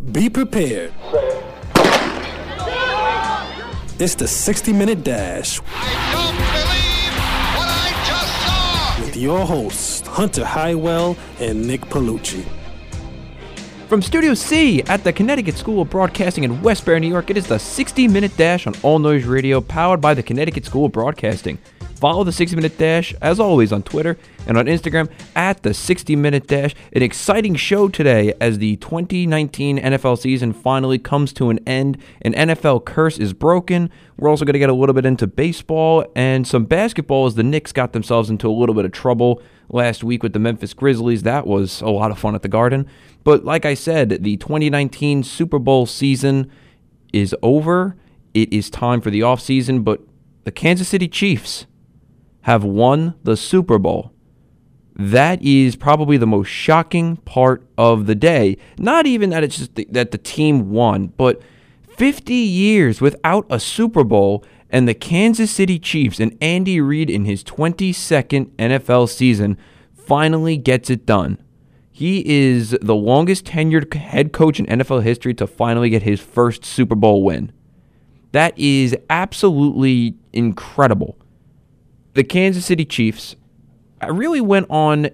Be prepared. It's the 60 Minute Dash I don't believe what I just saw. with your hosts, Hunter Highwell and Nick Palucci. From Studio C at the Connecticut School of Broadcasting in Westbury, New York, it is the 60 Minute Dash on All Noise Radio, powered by the Connecticut School of Broadcasting. Follow the 60 Minute Dash, as always, on Twitter and on Instagram at the 60 Minute Dash. An exciting show today as the 2019 NFL season finally comes to an end. An NFL curse is broken. We're also going to get a little bit into baseball and some basketball as the Knicks got themselves into a little bit of trouble last week with the Memphis Grizzlies. That was a lot of fun at the Garden. But like I said, the 2019 Super Bowl season is over. It is time for the offseason, but the Kansas City Chiefs have won the Super Bowl. That is probably the most shocking part of the day. Not even that it's just the, that the team won, but 50 years without a Super Bowl and the Kansas City Chiefs and Andy Reid in his 22nd NFL season finally gets it done. He is the longest tenured head coach in NFL history to finally get his first Super Bowl win. That is absolutely incredible. The Kansas City Chiefs really went on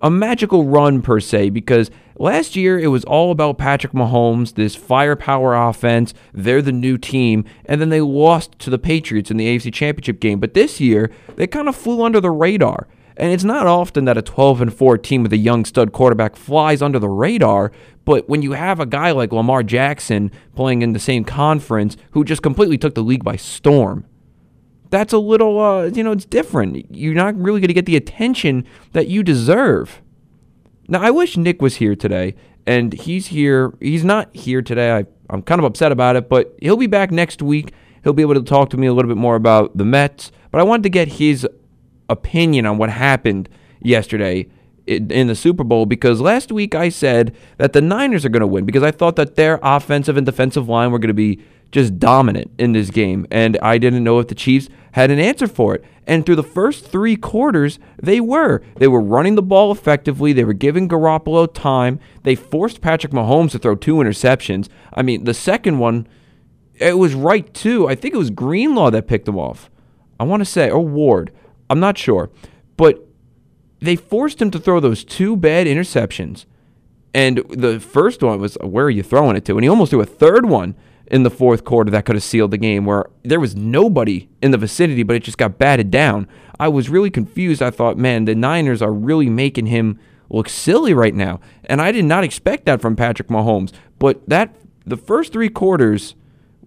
a magical run per se because last year it was all about Patrick Mahomes, this firepower offense. They're the new team, and then they lost to the Patriots in the AFC Championship game. But this year they kind of flew under the radar. And it's not often that a 12 and 4 team with a young stud quarterback flies under the radar, but when you have a guy like Lamar Jackson playing in the same conference who just completely took the league by storm, that's a little, uh, you know, it's different. You're not really going to get the attention that you deserve. Now, I wish Nick was here today, and he's here. He's not here today. I, I'm kind of upset about it, but he'll be back next week. He'll be able to talk to me a little bit more about the Mets, but I wanted to get his opinion on what happened yesterday in in the Super Bowl because last week I said that the Niners are going to win because I thought that their offensive and defensive line were going to be just dominant in this game. And I didn't know if the Chiefs had an answer for it. And through the first three quarters, they were. They were running the ball effectively. They were giving Garoppolo time. They forced Patrick Mahomes to throw two interceptions. I mean, the second one, it was right too. I think it was Greenlaw that picked him off. I want to say, or Ward. I'm not sure. But they forced him to throw those two bad interceptions. And the first one was, where are you throwing it to? And he almost threw a third one in the fourth quarter that could have sealed the game where there was nobody in the vicinity, but it just got batted down. I was really confused. I thought, man, the Niners are really making him look silly right now. And I did not expect that from Patrick Mahomes. But that the first three quarters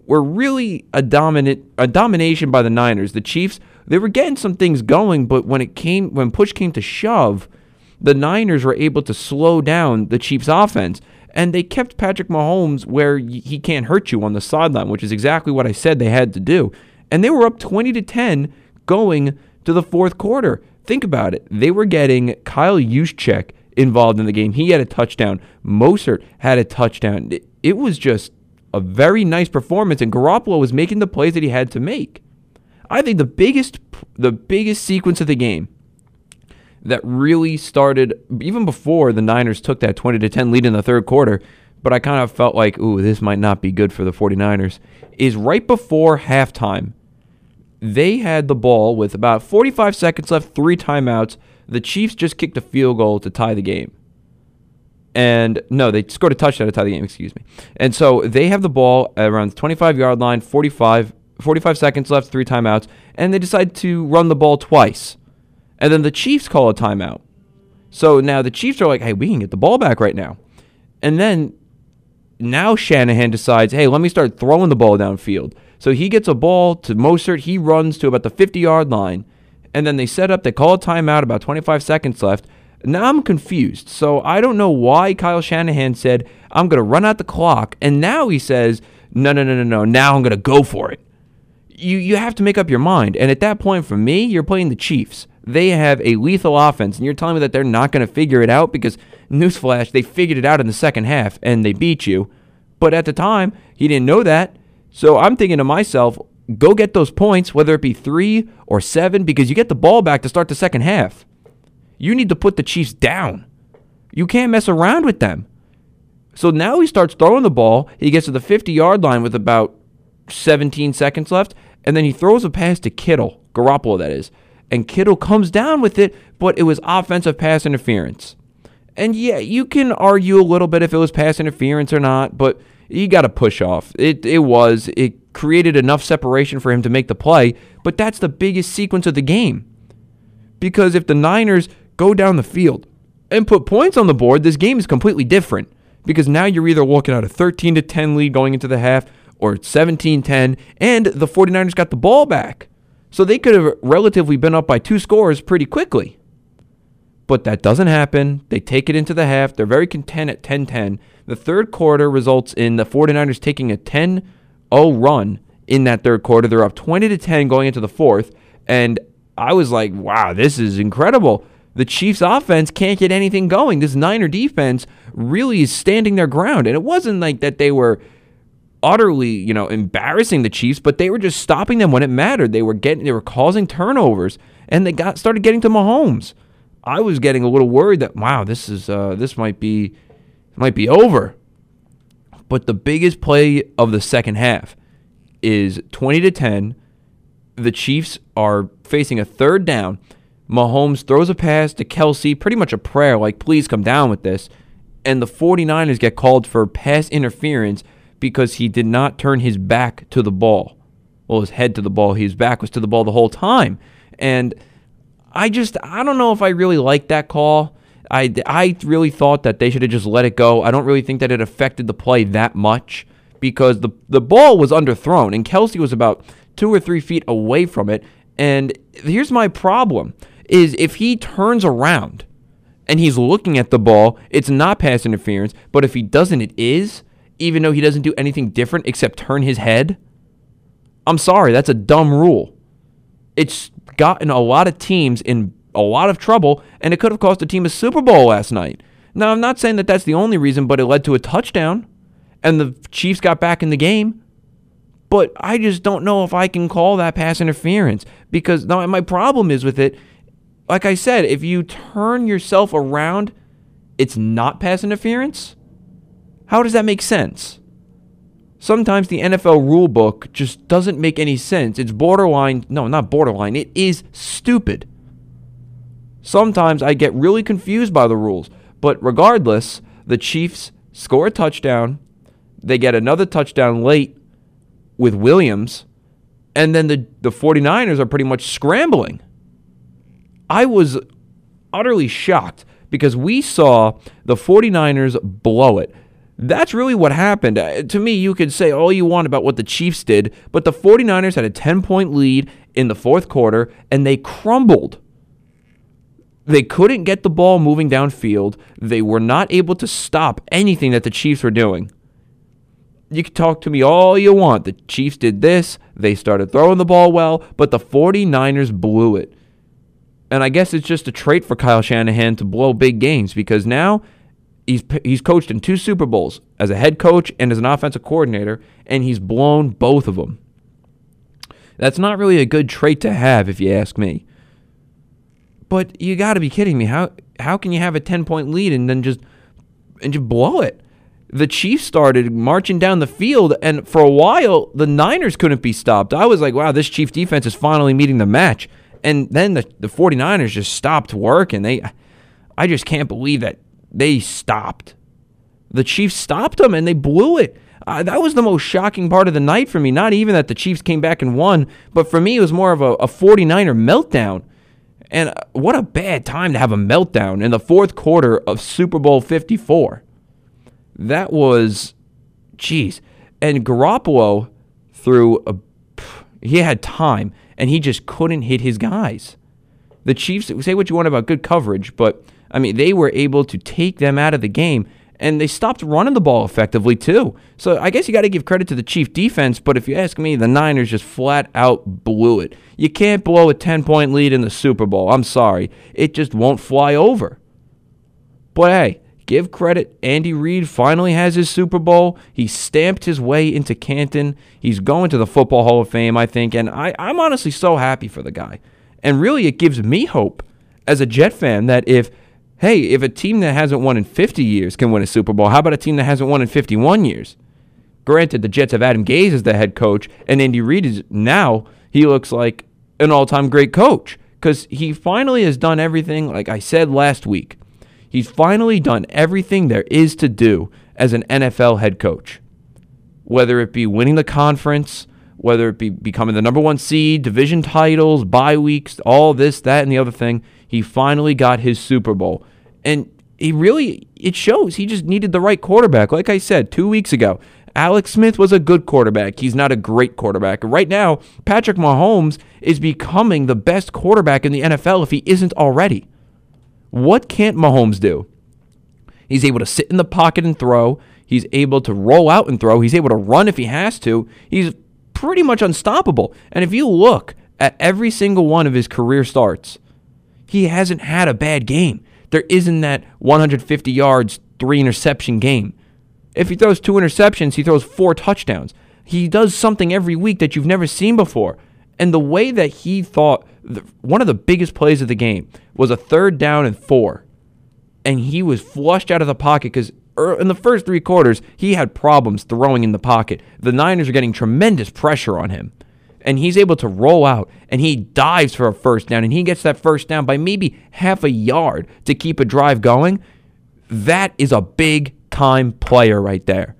were really a dominant a domination by the Niners. The Chiefs, they were getting some things going, but when it came when push came to shove, the Niners were able to slow down the Chiefs offense. And they kept Patrick Mahomes where he can't hurt you on the sideline, which is exactly what I said they had to do. And they were up 20 to 10 going to the fourth quarter. Think about it. They were getting Kyle Juszczyk involved in the game. He had a touchdown. Mostert had a touchdown. It, was just a very nice performance, and Garoppolo was making the plays that he had to make. I think the biggest the biggest sequence of the game that really started even before the Niners took that 20 to 10 lead in the third quarter, but I kind of felt like, ooh, this might not be good for the 49ers, is right before halftime. They had the ball with about 45 seconds left, three timeouts. The Chiefs just kicked a field goal to tie the game. And no, they scored a touchdown to tie the game, excuse me. And so they have the ball around the 25 yard line, 45, 45 seconds left, three timeouts, and they decide to run the ball twice. And then the Chiefs call a timeout. So now the Chiefs are like, hey, we can get the ball back right now. And then now Shanahan decides, hey, let me start throwing the ball downfield. So he gets a ball to Mostert. He runs to about the 50 yard line. And then they set up, they call a timeout, about 25 seconds left. Now I'm confused. So I don't know why Kyle Shanahan said, I'm going to run out the clock. And now he says, no, no, no, no, no. Now I'm going to go for it. You, you have to make up your mind. And at that point, for me, you're playing the Chiefs. They have a lethal offense, and you're telling me that they're not going to figure it out because, newsflash, they figured it out in the second half and they beat you. But at the time, he didn't know that. So I'm thinking to myself, go get those points, whether it be three or seven, because you get the ball back to start the second half. You need to put the Chiefs down. You can't mess around with them. So now he starts throwing the ball. He gets to the 50 yard line with about 17 seconds left, and then he throws a pass to Kittle, Garoppolo, that is. And Kittle comes down with it, but it was offensive pass interference. And yeah, you can argue a little bit if it was pass interference or not, but you got to push off. It it was. It created enough separation for him to make the play, but that's the biggest sequence of the game. Because if the Niners go down the field and put points on the board, this game is completely different. Because now you're either looking at a 13 to 10 lead going into the half or 17-10 and the 49ers got the ball back. So they could have relatively been up by two scores pretty quickly. But that doesn't happen. They take it into the half. They're very content at 10 10. The third quarter results in the 49ers taking a 10 0 run in that third quarter. They're up 20 to 10 going into the fourth. And I was like, wow, this is incredible. The Chiefs offense can't get anything going. This Niner defense really is standing their ground. And it wasn't like that they were utterly, you know, embarrassing the Chiefs, but they were just stopping them when it mattered. They were getting they were causing turnovers and they got started getting to Mahomes. I was getting a little worried that wow, this is uh, this might be might be over. But the biggest play of the second half is 20 to 10. The Chiefs are facing a third down. Mahomes throws a pass to Kelce, pretty much a prayer, like, please come down with this. And the 49ers get called for pass interference because he did not turn his back to the ball. Well, his head to the ball. His back was to the ball the whole time. And I just I don't know if I really like that call. I, I really thought that they should have just let it go. I don't really think that it affected the play that much because the the ball was underthrown and Kelce was about two or three feet away from it. And here's my problem: is if he turns around and he's looking at the ball, it's not pass interference. But if he doesn't, it is. Even though he doesn't do anything different except turn his head. I'm sorry, that's a dumb rule. It's gotten a lot of teams in a lot of trouble, and it could have cost a team a Super Bowl last night. Now, I'm not saying that that's the only reason, but it led to a touchdown, and the Chiefs got back in the game. But I just don't know if I can call that pass interference because now my problem is with it. Like I said, if you turn yourself around, it's not pass interference. How does that make sense? Sometimes the NFL rule book just doesn't make any sense. It's borderline, no, not borderline, it is stupid. Sometimes I get really confused by the rules, but regardless, the Chiefs score a touchdown. They get another touchdown late with Williams, and then the, the 49ers are pretty much scrambling. I was utterly shocked because we saw the 49ers blow it. That's really what happened. Uh, to me, you could say all you want about what the Chiefs did, but the 49ers had a 10 point lead in the fourth quarter and they crumbled. They couldn't get the ball moving downfield. They were not able to stop anything that the Chiefs were doing. You can talk to me all you want. The Chiefs did this, they started throwing the ball well, but the 49ers blew it. And I guess it's just a trait for Kyle Shanahan to blow big games because now he's he's coached in two Super Bowls as a head coach and as an offensive coordinator, and he's blown both of them. That's not really a good trait to have, if you ask me. But you got to be kidding me! How how can you have a ten point lead and then just and just blow it? The Chiefs started marching down the field, and for a while the Niners couldn't be stopped. I was like, wow, this Chief defense is finally meeting the match. And then the the 49ers just stopped working. They I just can't believe that they stopped. The Chiefs stopped them and they blew it. Uh, that was the most shocking part of the night for me. Not even that the Chiefs came back and won, but for me, it was more of a, a 49er meltdown. And uh, what a bad time to have a meltdown in the fourth quarter of Super Bowl 54. That was, jeez. And Garoppolo threw a, he had time and he just couldn't hit his guys. The Chiefs, say what you want about good coverage, but I mean, they were able to take them out of the game and they stopped running the ball effectively too. So I guess you got to give credit to the Chief defense, but if you ask me, the Niners just flat out blew it. You can't blow a 10 point lead in the Super Bowl. I'm sorry. It just won't fly over. But hey, give credit. Andy Reid finally has his Super Bowl. He stamped his way into Canton. He's going to the Football Hall of Fame, I think, and I, I'm honestly so happy for the guy. And really, it gives me hope as a Jet fan that if hey, if a team that hasn't won in 50 years can win a Super Bowl, how about a team that hasn't won in 51 years? Granted, the Jets have Adam Gase as the head coach, and Andy Reid is now, he looks like an all time great coach because he finally has done everything, like I said last week. He's finally done everything there is to do as an NFL head coach. Whether it be winning the conference, whether it be becoming the number one seed, division titles, bye weeks, all this, that, and the other thing, he finally got his Super Bowl. And he really, it shows he just needed the right quarterback. Like I said two weeks ago, Alex Smith was a good quarterback. He's not a great quarterback. Right now, Patrick Mahomes is becoming the best quarterback in the NFL if he isn't already. What can't Mahomes do? He's able to sit in the pocket and throw. He's able to roll out and throw. He's able to run if he has to. He's pretty much unstoppable. And if you look at every single one of his career starts, he hasn't had a bad game. There isn't that 150 yards, three interception game. If he throws two interceptions, he throws four touchdowns. He does something every week that you've never seen before. And the way that he thought one of the biggest plays of the game was a third down and four. And he was flushed out of the pocket because in the first three quarters, he had problems throwing in the pocket. The Niners are getting tremendous pressure on him. And he's able to roll out and he dives for a first down and he gets that first down by maybe half a yard to keep a drive going. That is a big time player right there.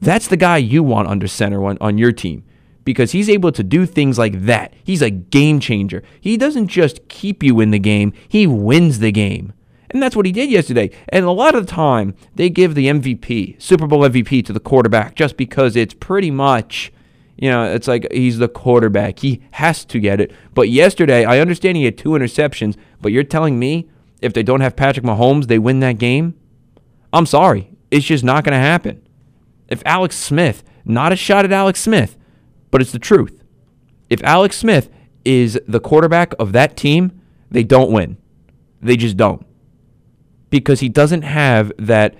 That's the guy you want under center on, on your team because he's able to do things like that. He's a game changer. He doesn't just keep you in the game, he wins the game. And that's what he did yesterday. And a lot of the time, they give the MVP, Super Bowl MVP, to the quarterback just because it's pretty much, you know, it's like he's the quarterback. He has to get it. But yesterday, I understand he had two interceptions, but you're telling me if they don't have Patrick Mahomes, they win that game? I'm sorry. It's just not going to happen. If Alex Smith, not a shot at Alex Smith, but it's the truth. If Alex Smith is the quarterback of that team, they don't win. They just don't. Because he doesn't have that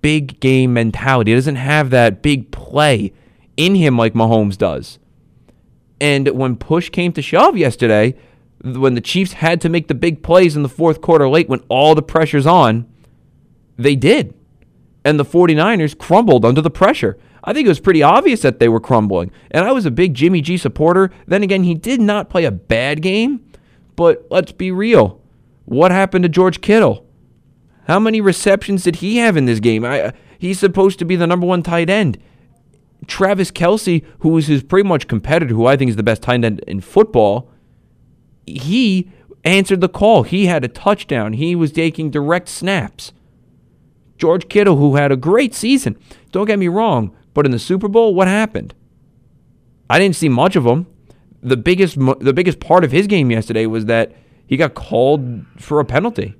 big game mentality. He doesn't have that big play in him like Mahomes does. And when push came to shove yesterday, when the Chiefs had to make the big plays in the fourth quarter late when all the pressure's on, they did. And the 49ers crumbled under the pressure. I think it was pretty obvious that they were crumbling. And I was a big Jimmy G supporter. Then again, he did not play a bad game. But let's be real. What happened to George Kittle? How many receptions did he have in this game? I, uh, he's supposed to be the number one tight end. Travis Kelce, who is his pretty much competitor, who I think is the best tight end in football, he answered the call. He had a touchdown. He was taking direct snaps. George Kittle, who had a great season, don't get me wrong, but in the Super Bowl, what happened? I didn't see much of him. The biggest the biggest part of his game yesterday was that he got called for a penalty.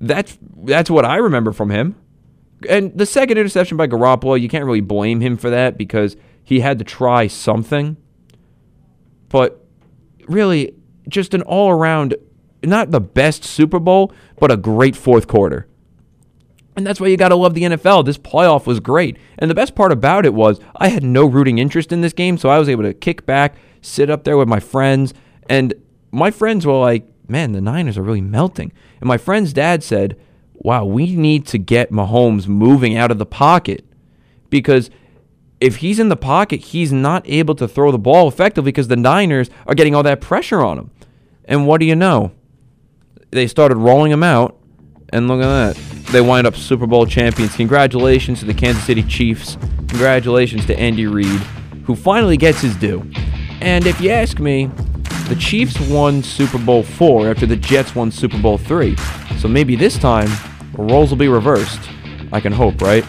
That's that's what I remember from him. And the second interception by Garoppolo, you can't really blame him for that because he had to try something. But really, just an all around, not the best Super Bowl, but a great fourth quarter. And that's why you got to love the NFL. This playoff was great. And the best part about it was I had no rooting interest in this game, so I was able to kick back, sit up there with my friends, and my friends were like, man, the Niners are really melting. And my friend's dad said, wow, we need to get Mahomes moving out of the pocket because if he's in the pocket, he's not able to throw the ball effectively because the Niners are getting all that pressure on him. And what do you know? They started rolling him out, and look at that they wind up Super Bowl champions. Congratulations to the Kansas City Chiefs. Congratulations to Andy Reid, who finally gets his due. And if you ask me, the Chiefs won Super Bowl four after the Jets won Super Bowl three. So maybe this time roles will be reversed. I can hope, right?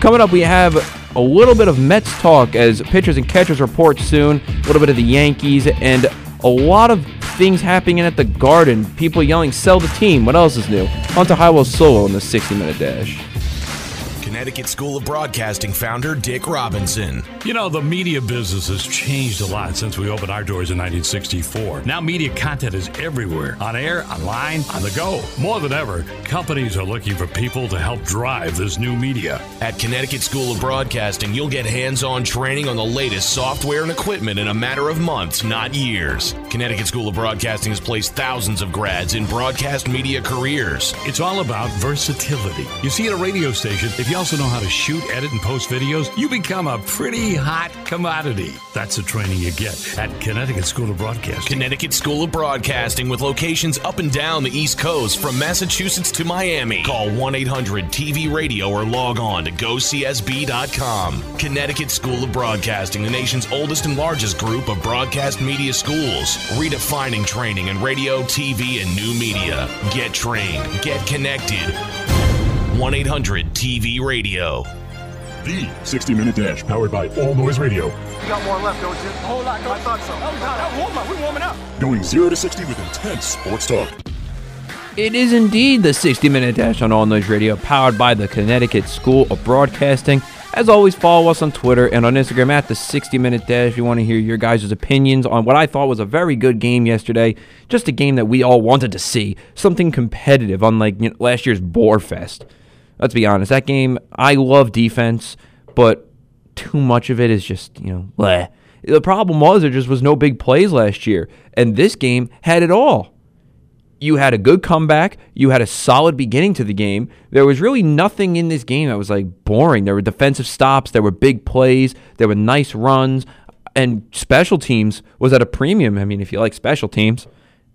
Coming up, we have a little bit of Mets talk as pitchers and catchers report soon, a little bit of the Yankees, and a lot of things happening at the Garden. People yelling, sell the team. What else is new? On to Highwell Solo in the 60 minute dash. Connecticut School of Broadcasting founder Dick Robinson. You know, the media business has changed a lot since we opened our doors in 1964. Now, media content is everywhere on air, online, on the go. More than ever, companies are looking for people to help drive this new media. At Connecticut School of Broadcasting, you'll get hands on training on the latest software and equipment in a matter of months, not years. Connecticut School of Broadcasting has placed thousands of grads in broadcast media careers. It's all about versatility. You see, at a radio station, if you also know how to shoot, edit, and post videos, you become a pretty hot commodity. That's the training you get at Connecticut School of Broadcasting. Connecticut School of Broadcasting with locations up and down the East Coast from Massachusetts to Miami. Call 1 800 TV Radio or log on to gocsb.com. Connecticut School of Broadcasting, the nation's oldest and largest group of broadcast media schools, redefining training in radio, TV, and new media. Get trained, get connected. 1 800 TV Radio. The 60 Minute Dash, powered by All Noise Radio. You got more left, don't you? A whole lot. I thought so. Oh, God. Warm up. We're warming up. Going 0 to 60 with intense sports talk. It is indeed the 60 Minute Dash on All Noise Radio, powered by the Connecticut School of Broadcasting. As always, follow us on Twitter and on Instagram at the 60 Minute Dash. If you want to hear your guys' opinions on what I thought was a very good game yesterday, just a game that we all wanted to see, something competitive, unlike you know, last year's Boar Fest. Let's be honest, that game, I love defense, but too much of it is just, you know, bleh. The problem was there just was no big plays last year, and this game had it all you had a good comeback. You had a solid beginning to the game. There was really nothing in this game that was like boring. There were defensive stops, there were big plays, there were nice runs, and special teams was at a premium. I mean, if you like special teams.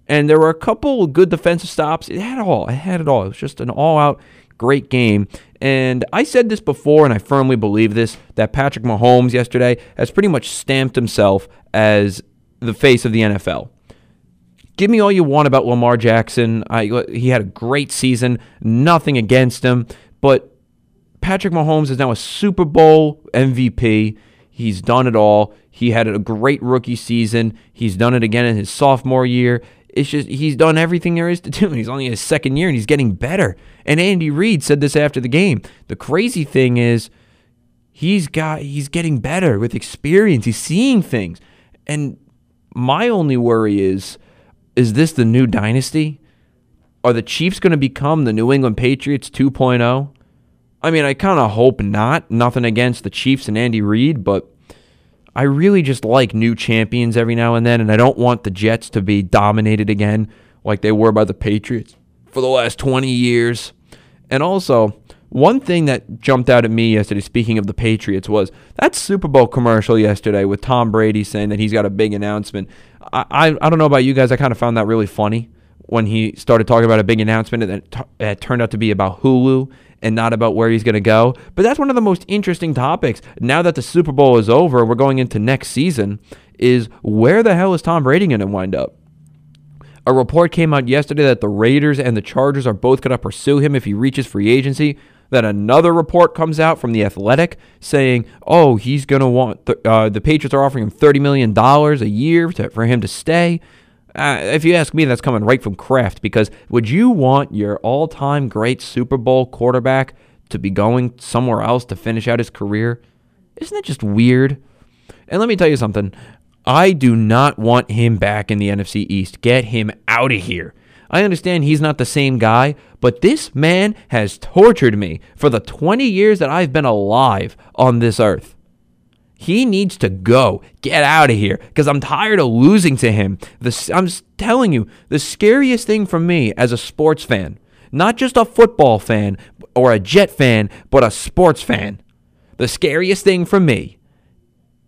And there were a couple good defensive stops. It had it all. It had it all. It was just an all out great game. And I said this before, and I firmly believe this that Patrick Mahomes yesterday has pretty much stamped himself as the face of the NFL give me all you want about Lamar Jackson. I, he had a great season, nothing against him, but Patrick Mahomes is now a Super Bowl MVP. He's done it all. He had a great rookie season. He's done it again in his sophomore year. It's just he's done everything there is to do. and He's only his second year and he's getting better. And Andy Reid said this after the game. The crazy thing is he's got he's getting better with experience. He's seeing things. And my only worry is is this the new dynasty? Are the Chiefs going to become the New England Patriots 2.0? I mean, I kind of hope not. Nothing against the Chiefs and Andy Reid, but I really just like new champions every now and then, and I don't want the Jets to be dominated again like they were by the Patriots for the last 20 years. And also, one thing that jumped out at me yesterday, speaking of the Patriots, was that Super Bowl commercial yesterday with Tom Brady saying that he's got a big announcement. I, I, I don't know about you guys. I kind of found that really funny when he started talking about a big announcement and t- it turned out to be about Hulu and not about where he's going to go. But that's one of the most interesting topics. Now that the Super Bowl is over, we're going into next season, is where the hell is Tom Brady going to wind up? A report came out yesterday that the Raiders and the Chargers are both going to pursue him if he reaches free agency. Then another report comes out from the Athletic saying, "Oh, he's going to want uh, the Patriots are offering him thirty million dollars a year to, for him to stay." Uh, if you ask me, that's coming right from Kraft because would you want your all-time great Super Bowl quarterback to be going somewhere else to finish out his career? Isn't that just weird? And let me tell you something. I do not want him back in the NFC East. Get him out of here. I understand he's not the same guy, but this man has tortured me for the 20 years that I've been alive on this earth. He needs to go. Get out of here because I'm tired of losing to him. The, I'm telling you, the scariest thing for me as a sports fan, not just a football fan or a Jet fan, but a sports fan, the scariest thing for me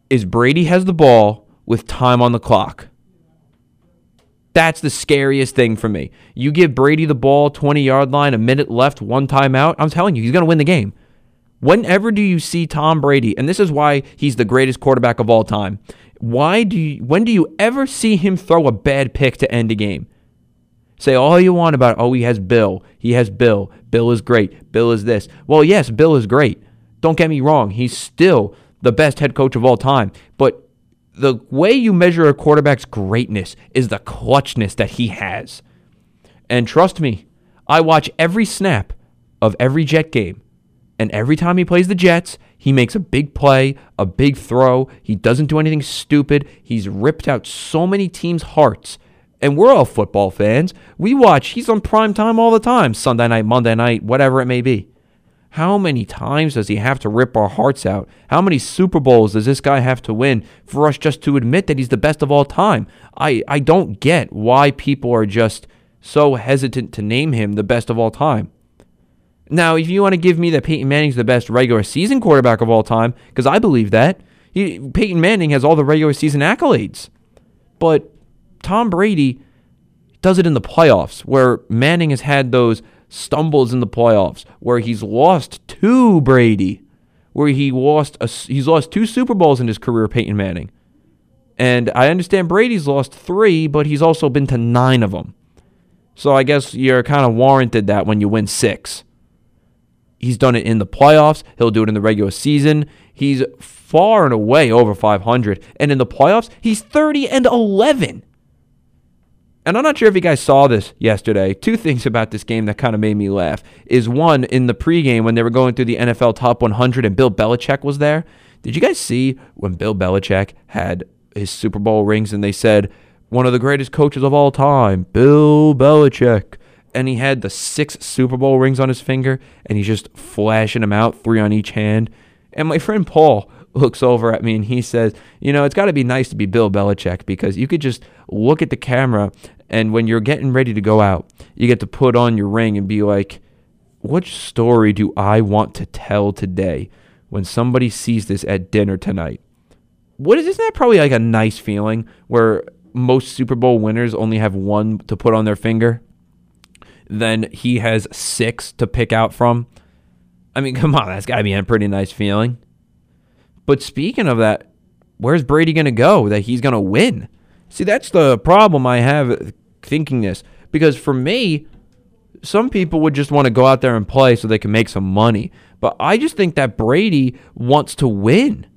is Brady has the ball with time on the clock. That's the scariest thing for me. You give Brady the ball, 20 yard line, a minute left, one timeout. I'm telling you, he's going to win the game. Whenever do you see Tom Brady, and this is why he's the greatest quarterback of all time, why do you, when do you ever see him throw a bad pick to end a game? Say all you want about, oh, he has Bill. He has Bill. Bill is great. Bill is this. Well, yes, Bill is great. Don't get me wrong. He's still the best head coach of all time. But the way you measure a quarterback's greatness is the clutchness that he has. And trust me, I watch every snap of every Jet game, And every time he plays the Jets, he makes a big play, a big throw. He doesn't do anything stupid. He's ripped out so many teams' hearts. And we're all football fans. We watch, he's on prime time all the time Sunday night, Monday night, whatever it may be. How many times does he have to rip our hearts out? How many Super Bowls does this guy have to win for us just to admit that he's the best of all time? I, I don't get why people are just so hesitant to name him the best of all time. Now, if you want to give me that Peyton Manning's the best regular season quarterback of all time, because I believe that, he, Peyton Manning has all the regular season accolades. But Tom Brady does it in the playoffs, where Manning has had those stumbles in the playoffs, where he's lost to Brady, where he lost a, he's lost two Super Bowls in his career, Peyton Manning. And I understand Brady's lost three, but he's also been to nine of them. So I guess you're kind of warranted that when you win six. He's done it in the playoffs. He'll do it in the regular season. He's far and away over 500. And in the playoffs, he's 30 and 11. And I'm not sure if you guys saw this yesterday. Two things about this game that kind of made me laugh is one, in the pregame when they were going through the NFL top 100 and Bill Belichick was there. Did you guys see when Bill Belichick had his Super Bowl rings and they said, one of the greatest coaches of all time, Bill Belichick? And he had the six Super Bowl rings on his finger, and he's just flashing them out, three on each hand. And my friend Paul looks over at me and he says, You know, it's got to be nice to be Bill Belichick because you could just look at the camera, and when you're getting ready to go out, you get to put on your ring and be like, What story do I want to tell today when somebody sees this at dinner tonight? What is, isn't that probably like a nice feeling where most Super Bowl winners only have one to put on their finger? Then he has six to pick out from. I mean, come on, that's got to be a pretty nice feeling. But speaking of that, where's Brady going to go that he's going to win? See, that's the problem I have thinking this. Because for me, some people would just want to go out there and play so they can make some money. But I just think that Brady wants to win.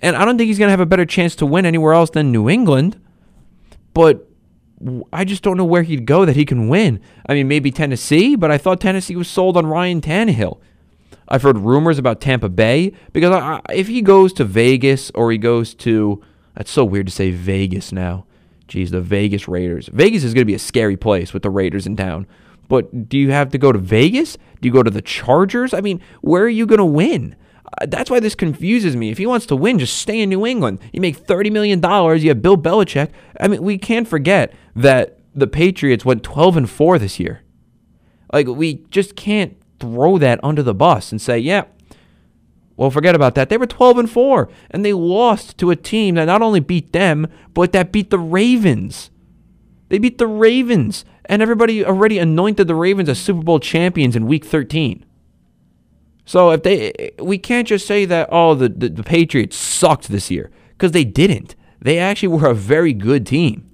And I don't think he's going to have a better chance to win anywhere else than New England. But I just don't know where he'd go that he can win. I mean, maybe Tennessee, but I thought Tennessee was sold on Ryan Tannehill. I've heard rumors about Tampa Bay because I, if he goes to Vegas or he goes to, that's so weird to say Vegas now. Geez, the Vegas Raiders. Vegas is going to be a scary place with the Raiders in town. But do you have to go to Vegas? Do you go to the Chargers? I mean, where are you going to win? Uh, that's why this confuses me. If he wants to win, just stay in New England. You make $30 million. You have Bill Belichick. I mean, we can't forget that the Patriots went 12 and 4 this year. Like, we just can't throw that under the bus and say, yeah, well, forget about that. They were 12 and 4, and they lost to a team that not only beat them, but that beat the Ravens. They beat the Ravens, and everybody already anointed the Ravens as Super Bowl champions in week 13. So if they, we can't just say that oh the the, the Patriots sucked this year because they didn't. They actually were a very good team.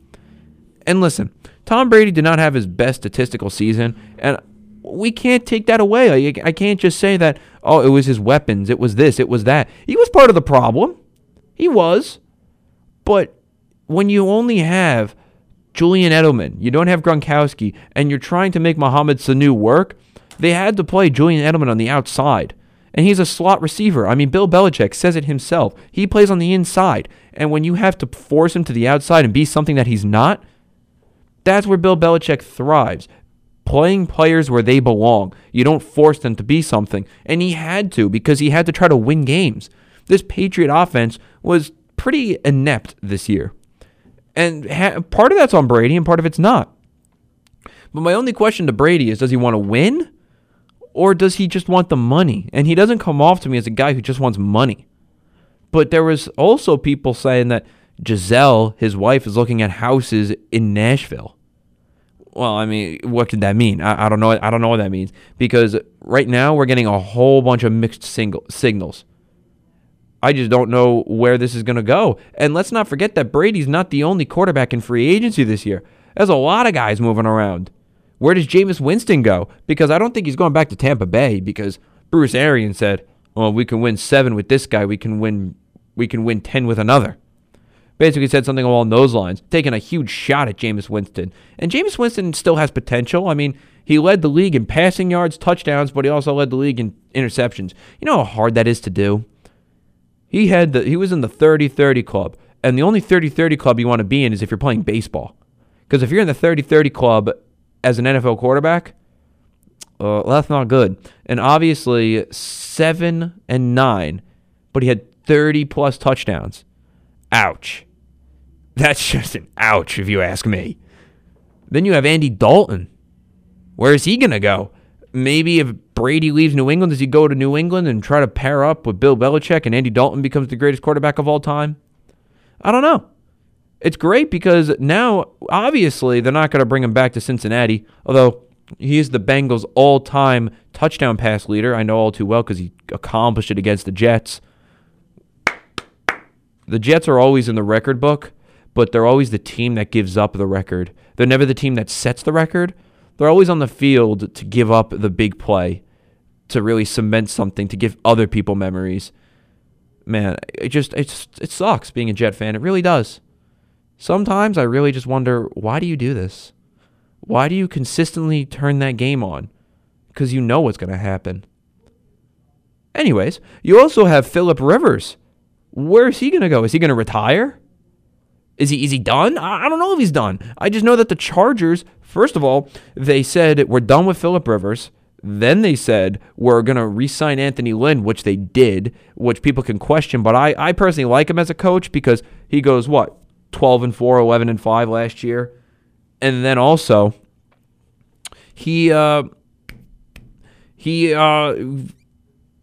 And listen, Tom Brady did not have his best statistical season, and we can't take that away. I can't just say that oh it was his weapons, it was this, it was that. He was part of the problem. He was, but when you only have Julian Edelman, you don't have Gronkowski, and you're trying to make Mohamed Sanu work they had to play Julian Edelman on the outside. And he's a slot receiver. I mean, Bill Belichick says it himself. He plays on the inside. And when you have to force him to the outside and be something that he's not, that's where Bill Belichick thrives. Playing players where they belong. You don't force them to be something. And he had to because he had to try to win games. This Patriot offense was pretty inept this year. And ha- part of that's on Brady and part of it's not. But my only question to Brady is does he want to win or does he just want the money? And he doesn't come off to me as a guy who just wants money. But there was also people saying that Gisele, his wife, is looking at houses in Nashville. Well, I mean, what could that mean? I, I don't know. I don't know what that means because right now we're getting a whole bunch of mixed single, signals. I just don't know where this is going to go. And let's not forget that Brady's not the only quarterback in free agency this year. There's a lot of guys moving around. Where does Jameis Winston go? Because I don't think he's going back to Tampa Bay because Bruce Arians said, "Well, we can win seven with this guy. We can win. We can win ten with another." Basically said something along those lines, taking a huge shot at Jameis Winston. And Jameis Winston still has potential. I mean, He led the league in passing yards, touchdowns, but he also led the league in interceptions. You know how hard that is to do? He had the he was in the 30-30 club. And the only 30-30 club you want to be in is if you're playing baseball. Because if you're in the 30-30 club as an NFL quarterback, uh, that's not good. And obviously, seven and nine, but he had 30 plus touchdowns. Ouch. That's just an ouch, if you ask me. Then you have Andy Dalton. Where is he going to go? Maybe if Brady leaves New England, does he go to New England and try to pair up with Bill Belichick and Andy Dalton becomes the greatest quarterback of all time? I don't know. It's great because now, obviously, they're not going to bring him back to Cincinnati, although he is the Bengals' all time touchdown pass leader. I know all too well because he accomplished it against the Jets. The Jets are always in the record book, but they're always the team that gives up the record. They're never the team that sets the record. They're always on the field to give up the big play, to really cement something, to give other people memories. Man, it just it's it sucks being a Jet fan. It really does. Sometimes I really just wonder why do you do this? Why do you consistently turn that game on? Because you know what's going to happen. Anyways, you also have Philip Rivers. Where is he going to go? Is he going to retire? Is he is he done? I, I don't know if he's done. I just know that the Chargers, first of all, they said we're done with Philip Rivers. Then they said we're going to re-sign Anthony Lynn, which they did, which people can question. But I, I personally like him as a coach because he goes, what, 12 and 4, 11 and 5 last year. And then also, he, uh, he, uh,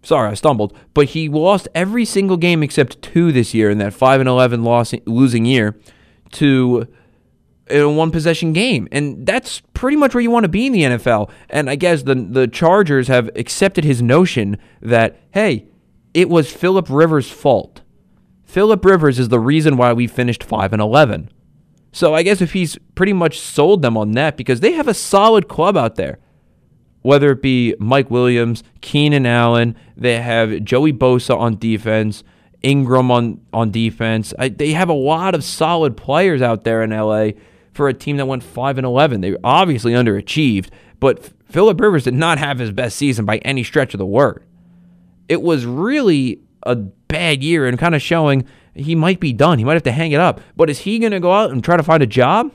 sorry, I stumbled, but he lost every single game except two this year in that 5 and 11 loss, losing year to a one possession game. And that's pretty much where you want to be in the NFL. And I guess the the Chargers have accepted his notion that hey, it was Philip Rivers' fault. Philip Rivers is the reason why we finished 5 and 11. So I guess if he's pretty much sold them on that because they have a solid club out there. Whether it be Mike Williams, Keenan Allen, they have Joey Bosa on defense, Ingram on on defense. I, they have a lot of solid players out there in LA for a team that went 5 and 11. They obviously underachieved, but Philip Rivers did not have his best season by any stretch of the word. It was really a bad year and kind of showing he might be done. He might have to hang it up. But is he going to go out and try to find a job?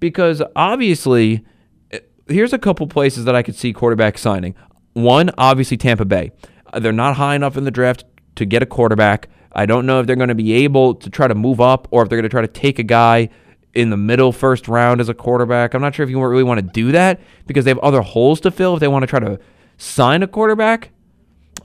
Because obviously, eh, here's a couple places that I could see quarterback signing. One, obviously Tampa Bay. Uh, They're not high enough in the draft to get a quarterback. I don't know if they're going to be able to try to move up or if they're going to try to take a guy in the middle first round as a quarterback. I'm not sure if you really want to do that because they have other holes to fill if they want to try to sign a quarterback.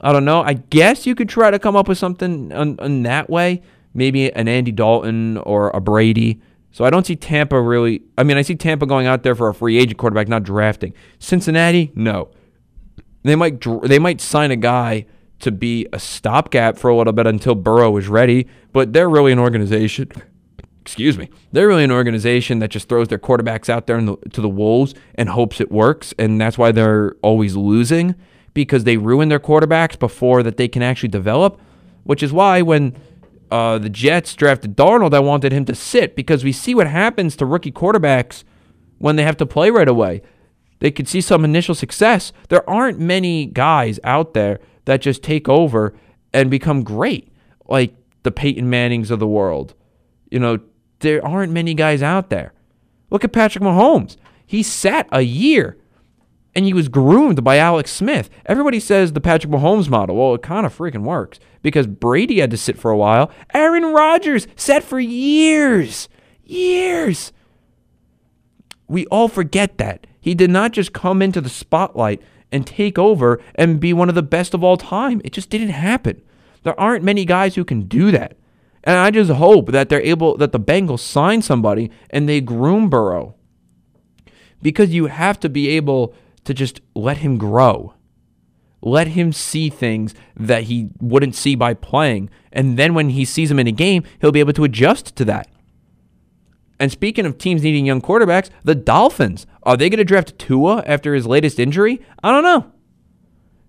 I don't know. I guess you could try to come up with something in, that way. Maybe an Andy Dalton or a Brady. So I don't see Tampa really. I mean, I see Tampa going out there for a free agent quarterback, not drafting. Cincinnati, no. They might they might sign a guy to be a stopgap for a little bit until Burrow is ready, but they're really an organization excuse me, they're really an organization that just throws their quarterbacks out there the, to the wolves and hopes it works, and that's why they're always losing because they ruin their quarterbacks before that they can actually develop. Which is why when uh, the Jets drafted Darnold, I wanted him to sit because we see what happens to rookie quarterbacks when they have to play right away. They could see some initial success. There aren't many guys out there that just take over and become great, like the Peyton Mannings of the world. You know, there aren't many guys out there. Look at Patrick Mahomes. He sat a year and he was groomed by Alex Smith. Everybody says the Patrick Mahomes model. Well, it kind of freaking works because Brady had to sit for a while. Aaron Rodgers sat for years. Years. We all forget that. He did not just come into the spotlight and take over and be one of the best of all time. It just didn't happen. There aren't many guys who can do that. And I just hope that they're able that the Bengals sign somebody and they groom Burrow. Because you have to be able to just let him grow. Let him see things that he wouldn't see by playing. And then when he sees them in a game, he'll be able to adjust to that. And speaking of teams needing young quarterbacks, the Dolphins, are they going to draft Tua after his latest injury? I don't know.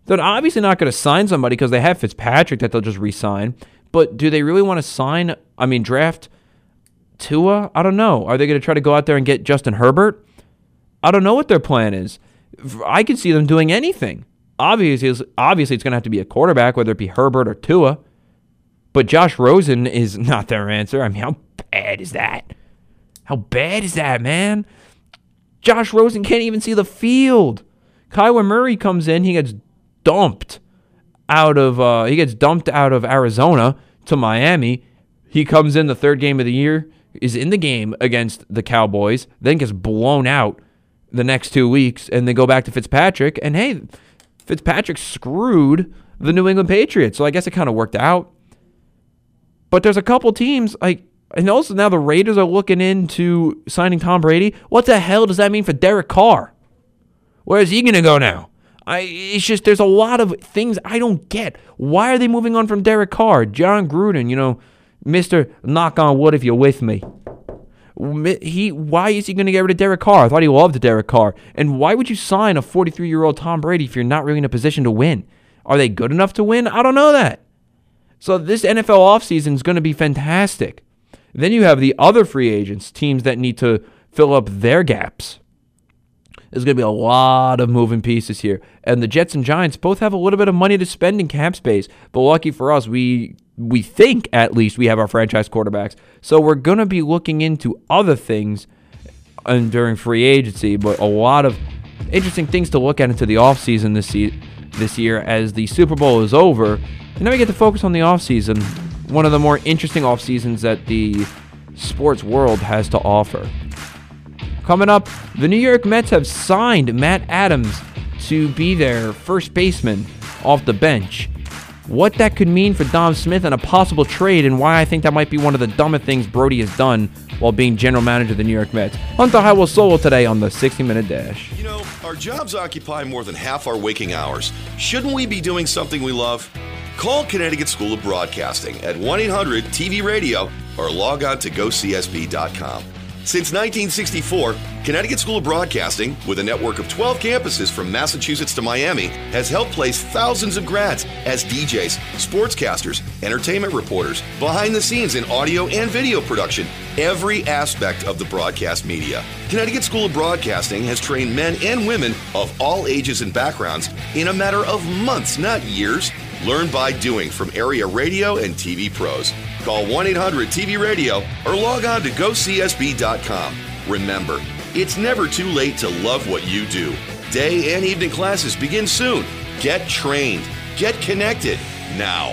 They're obviously not going to sign somebody because they have Fitzpatrick that they'll just re sign. But do they really want to sign? I mean, draft Tua? I don't know. Are they going to try to go out there and get Justin Herbert? I don't know what their plan is. I could see them doing anything. Obviously, obviously it's going to have to be a quarterback, whether it be Herbert or Tua. But Josh Rosen is not their answer. I mean, how bad is that? How bad is that, man? Josh Rosen can't even see the field. Kyler Murray comes in, he gets dumped out of uh, he gets dumped out of Arizona to Miami. He comes in the third game of the year, is in the game against the Cowboys, then gets blown out the next two weeks, and they go back to Fitzpatrick. And hey, Fitzpatrick screwed the New England Patriots, so I guess it kind of worked out. But there's a couple teams like, and also now the Raiders are looking into signing Tom Brady. What the hell does that mean for Derek Carr? Where is he going to go now? I, it's just there's a lot of things I don't get. Why are they moving on from Derek Carr, Jon Gruden? You know, Mister Knock on Wood if you're with me. He why is he going to get rid of Derek Carr? I thought he loved Derek Carr. And why would you sign a 43 year old Tom Brady if you're not really in a position to win? Are they good enough to win? I don't know that. So this NFL offseason is going to be fantastic. Then you have the other free agents, teams that need to fill up their gaps. There's going to be a lot of moving pieces here. And the Jets and Giants both have a little bit of money to spend in cap space. But lucky for us, we we think at least we have our franchise quarterbacks. So we're going to be looking into other things and during free agency, but a lot of interesting things to look at into the offseason this, this year as the Super Bowl is over and then we get to focus on the offseason, one of the more interesting off seasons that the sports world has to offer. Coming up, the New York Mets have signed Matt Adams to be their first baseman off the bench. What that could mean for Dom Smith and a possible trade, and why I think that might be one of the dumbest things Brodie has done while being general manager of the New York Mets. Hunter Highwell solo today on the 60 Minute Dash. You know, our jobs occupy more than half our waking hours. Shouldn't we be doing something we love? Call Connecticut School of Broadcasting at 1 800 TV Radio or log on to gocsb.com. Since 1964, Connecticut School of Broadcasting, with a network of 12 campuses from Massachusetts to Miami, has helped place thousands of grads as DJs, sportscasters, entertainment reporters, behind the scenes in audio and video production, every aspect of the broadcast media. Connecticut School of Broadcasting has trained men and women of all ages and backgrounds in a matter of months, not years. Learn by doing from area radio and TV pros. Call 1 800 TV Radio or log on to gocsb.com. Remember, it's never too late to love what you do. Day and evening classes begin soon. Get trained, get connected now.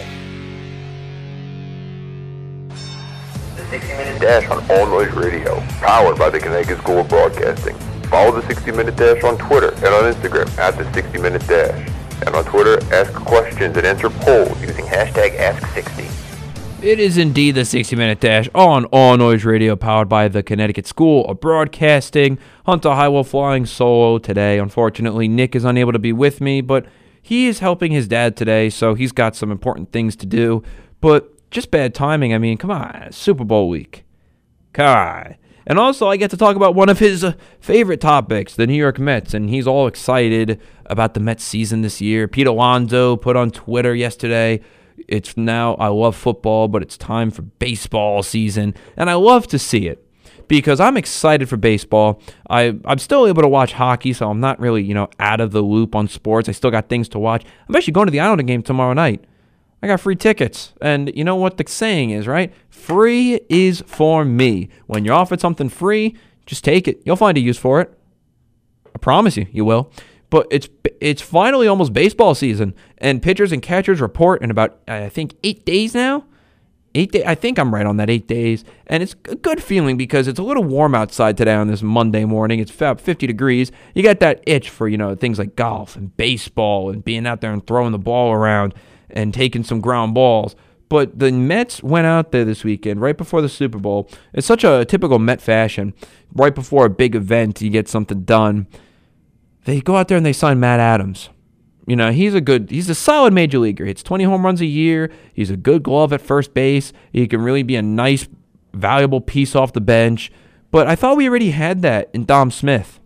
The 60 Minute Dash on All Noise Radio, powered by the Connecticut School of Broadcasting. Follow the 60 Minute Dash on Twitter and on Instagram at the 60 Minute Dash. And on Twitter, ask questions and answer polls using hashtag Ask60. It is indeed the 60 Minute Dash on All Noise Radio, powered by the Connecticut School of Broadcasting. Hunter Highwell flying solo today. Unfortunately, Nick is unable to be with me, but he is helping his dad today, so he's got some important things to do. But just bad timing. I mean, come on, Super Bowl week. Come on. And also, I get to talk about one of his uh, favorite topics, the New York Mets, and he's all excited about the Mets season this year. Pete Alonso put on Twitter yesterday, it's now, I love football, but it's time for baseball season. And I love to see it because I'm excited for baseball. I, I'm still able to watch hockey, so I'm not really, you know, out of the loop on sports. I still got things to watch. I'm actually going to the Islander game tomorrow night. I got free tickets. And you know what the saying is, right? Free is for me. When you're offered something free, just take it. You'll find a use for it. I promise you, you will. But it's it's finally almost baseball season, and pitchers and catchers report in about I think eight days now. Eight day, I think I'm right on that eight days, and it's a good feeling because it's a little warm outside today on this Monday morning. It's about 50 degrees. You got that itch for you know things like golf and baseball and being out there and throwing the ball around and taking some ground balls. But the Mets went out there this weekend, right before the Super Bowl. It's such a typical Met fashion. Right before a big event, you get something done. They go out there and they sign Matt Adams. You know, he's a good, he's a solid major leaguer. He hits 20 home runs a year. He's a good glove at first base. He can really be a nice, valuable piece off the bench. But I thought we already had that in Dom Smith.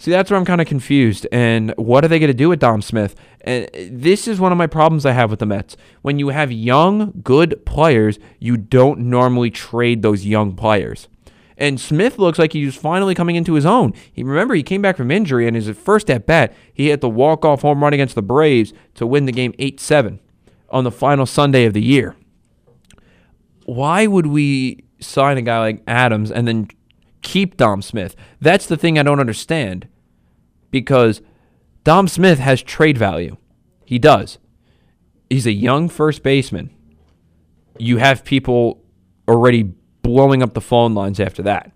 See, that's where I'm kind of confused. And what are they going to do with Dom Smith? And uh, this is one of my problems I have with the Mets. When you have young, good players, you don't normally trade those young players. And Smith looks like he's finally coming into his own. He remember he came back from injury and his first at bat, he hit the walk-off home run against the Braves to win the game 8-7 on the final Sunday of the year. Why would we sign a guy like Adams and then keep Dom Smith? That's the thing I don't understand. Because Dom Smith has trade value. He does. He's a young first baseman. You have people already blowing up the phone lines after that.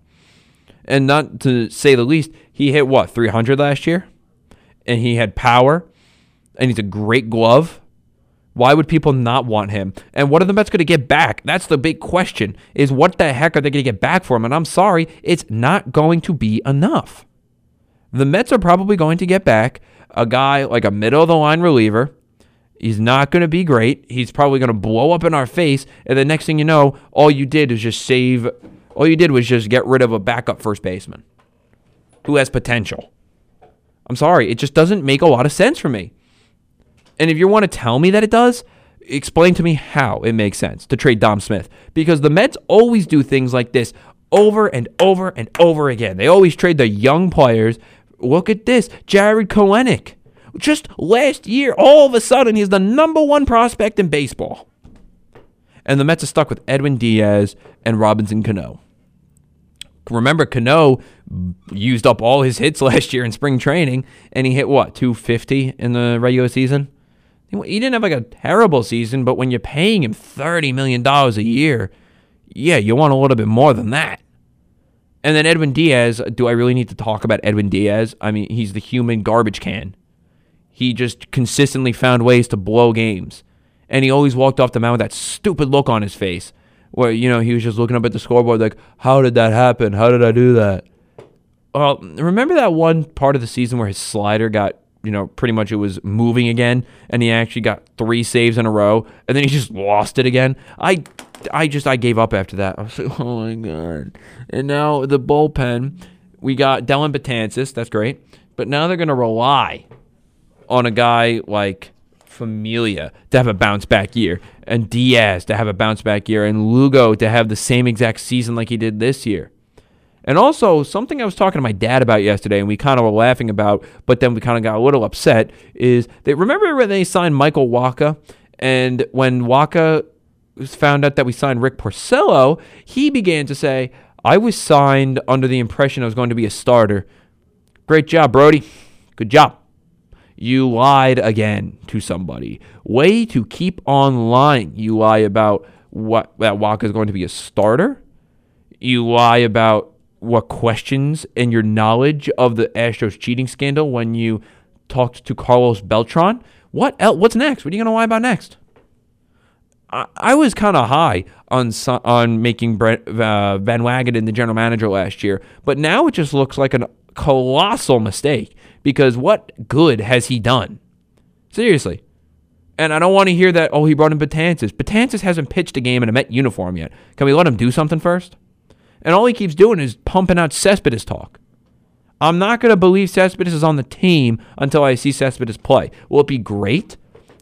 And not to say the least, he hit what, 300 last year? And he had power, and he's a great glove. Why would people not want him? And what are the Mets going to get back? That's the big question. Is what the heck are they going to get back for him? And I'm sorry, it's not going to be enough. The Mets are probably going to get back a guy like a middle of the line reliever. He's not going to be great. He's probably going to blow up in our face. And the next thing you know, all you did is just save, all you did was just get rid of a backup first baseman who has potential. I'm sorry, it just doesn't make a lot of sense for me. And if you want to tell me that it does, explain to me how it makes sense to trade Dom Smith. Because the Mets always do things like this over and over and over again. They always trade the young players. Look at this Jarred Kelenic. Just last year, all of a sudden, he's the number one prospect in baseball. And the Mets are stuck with Edwin Diaz and Robinson Cano. Remember, Cano used up all his hits last year in spring training, and he hit what, 250 in the regular season? He didn't have like a terrible season, but when you're paying him $30 million a year, yeah, you want a little bit more than that. And then Edwin Diaz, do I really need to talk about Edwin Diaz? I mean, he's the human garbage can. He just consistently found ways to blow games. And he always walked off the mound with that stupid look on his face where, you know, he was just looking up at the scoreboard like, how did that happen? How did I do that? Well, remember that one part of the season where his slider got you know, pretty much it was moving again, and he actually got three saves in a row, and then he just lost it again. I, I just I gave up after that. I was like, oh my god! And now the bullpen, we got Dellin Betances, that's great, but now they're gonna rely on a guy like Familia to have a bounce back year, and Diaz to have a bounce back year, and Lugo to have the same exact season like he did this year. And also, something I was talking to my dad about yesterday, and we kind of were laughing about, but then we kind of got a little upset, is they remember when they signed Michael Wacha? And when Wacha found out that we signed Rick Porcello, he began to say, I was signed under the impression I was going to be a starter. Great job, Brodie. Good job. You lied again to somebody. Way to keep on lying. You lie about what that Wacha is going to be a starter. You lie about what questions and your knowledge of the Astros cheating scandal when you talked to Carlos Beltran. What else? What's next? What are you going to lie about next? I, was kind of high on on making Brent, uh, Van Wagenen the general manager last year, but now it just looks like a colossal mistake because what good has he done? Seriously. And I don't want to hear that, oh, he brought in Betances. Betances hasn't pitched a game in a Met uniform yet. Can we let him do something first? And all he keeps doing is pumping out Cespedes talk. I'm not going to believe Cespedes is on the team until I see Cespedes play. Will it be great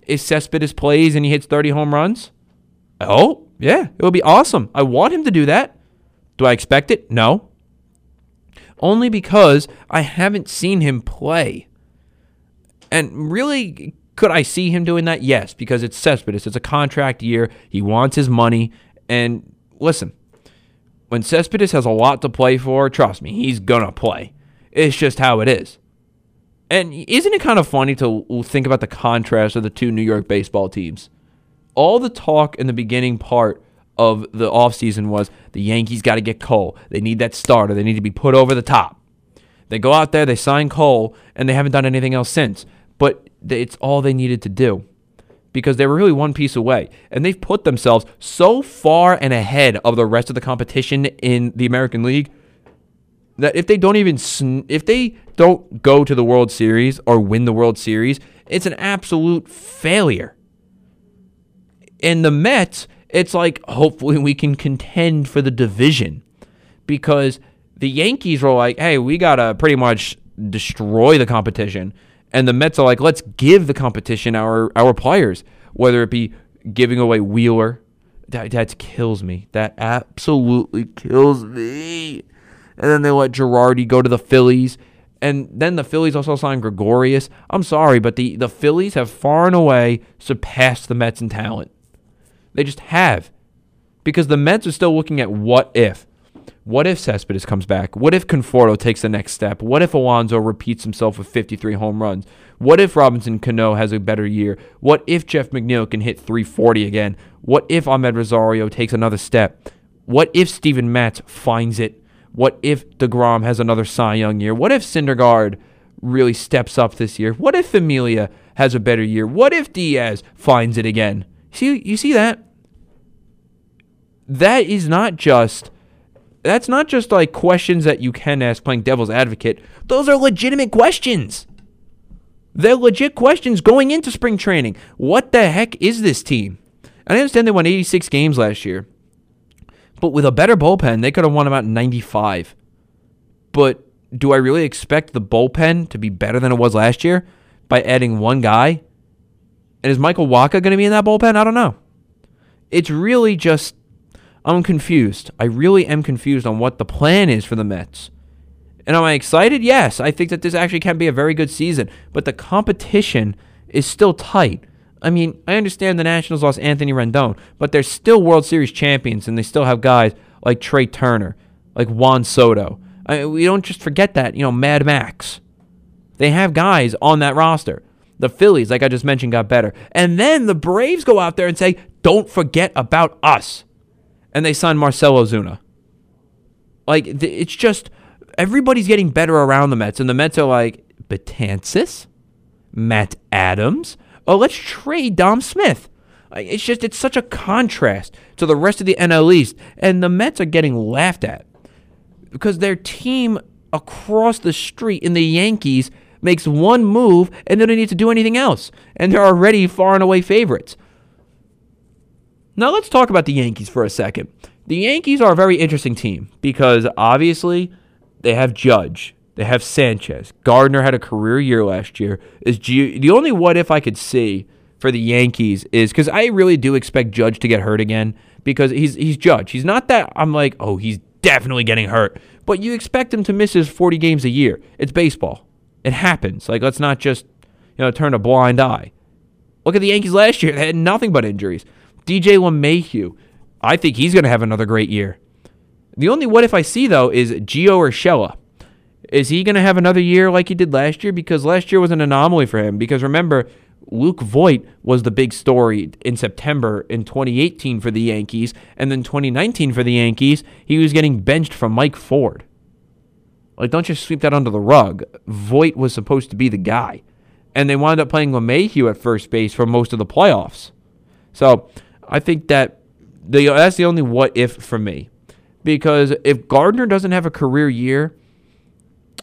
if Cespedes plays and he hits 30 home runs? Oh, yeah, it would be awesome. I want him to do that. Do I expect it? No. Only because I haven't seen him play. And really, could I see him doing that? Yes, because it's Cespedes. It's a contract year. He wants his money. And listen, when Cespedes has a lot to play for, trust me, he's going to play. It's just how it is. And isn't it kind of funny to think about the contrast of the two New York baseball teams? All the talk in the beginning part of the offseason was the Yankees got to get Cole. They need that starter. They need to be put over the top. They go out there, they sign Cole, and they haven't done anything else since. But it's all they needed to do because they were really one piece away. And they've put themselves so far and ahead of the rest of the competition in the American League that if they don't even sn- if they don't go to the World Series or win the World Series, it's an absolute failure. In the Mets, it's like hopefully we can contend for the division because the Yankees were like, "Hey, we got to pretty much destroy the competition." And the Mets are like, let's give the competition our our players, whether it be giving away Wheeler. That that kills me. That absolutely kills me. and then they let Girardi go to the Phillies. And then the Phillies also signed Gregorius. I'm sorry, but the, the Phillies have far and away surpassed the Mets in talent. They just have. Because the Mets are still looking at what if. What if Cespedes comes back? What if Conforto takes the next step? What if Alonso repeats himself with 53 home runs? What if Robinson Cano has a better year? What if Jeff McNeil can hit 340 again? What if Amed Rosario takes another step? What if Steven Matz finds it? What if DeGrom has another Cy Young year? What if Syndergaard really steps up this year? What if Familia has a better year? What if Diaz finds it again? See, you see that? That is not just that's not just like questions that you can ask playing devil's advocate. Those are legitimate questions. They're legit questions going into spring training. What the heck is this team? I understand they won 86 games last year, but with a better bullpen, they could have won about 95. But do I really expect the bullpen to be better than it was last year by adding one guy? And is Michael Wacha going to be in that bullpen? I don't know. It's really just I'm confused. I really am confused on what the plan is for the Mets. And am I excited? Yes. I think that this actually can be a very good season, but the competition is still tight. I mean, I understand the Nationals lost Anthony Rendon, but they're still World Series champions, and they still have guys like Trea Turner, like Juan Soto. I mean, we don't just forget that, you know, Mad Max. They have guys on that roster. The Phillies, like I just mentioned, got better. And then the Braves go out there and say, don't forget about us and they signed Marcell Ozuna. Like it's just everybody's getting better around the Mets, and the Mets are like Betances, Matt Adams. Oh, let's trade Dom Smith. It's just it's such a contrast to the rest of the NL East, and the Mets are getting laughed at because their team across the street in the Yankees makes one move and then they don't need to do anything else, and they're already far and away favorites. Now let's talk about the Yankees for a second. The Yankees are a very interesting team because obviously they have Judge, they have Sanchez. Gardner had a career year last year. Is G- the only what if I could see for the Yankees is because I really do expect Judge to get hurt again because he's he's Judge. He's not that I'm like oh he's definitely getting hurt, but you expect him to miss his 40 games a year. It's baseball. It happens. Like let's not just you know turn a blind eye. Look at the Yankees last year; they had nothing but injuries. DJ LeMahieu, I think he's going to have another great year. The only what if I see, though, is Gio Urshela. Is he going to have another year like he did last year? Because last year was an anomaly for him. Because remember, Luke Voit was the big story in September in 2018 for the Yankees. And then 2019 for the Yankees, he was getting benched from Mike Ford. Like, don't just sweep that under the rug. Voit was supposed to be the guy. And they wound up playing LeMahieu at first base for most of the playoffs. So I think that the that's the only what if for me. Because if Gardner doesn't have a career year,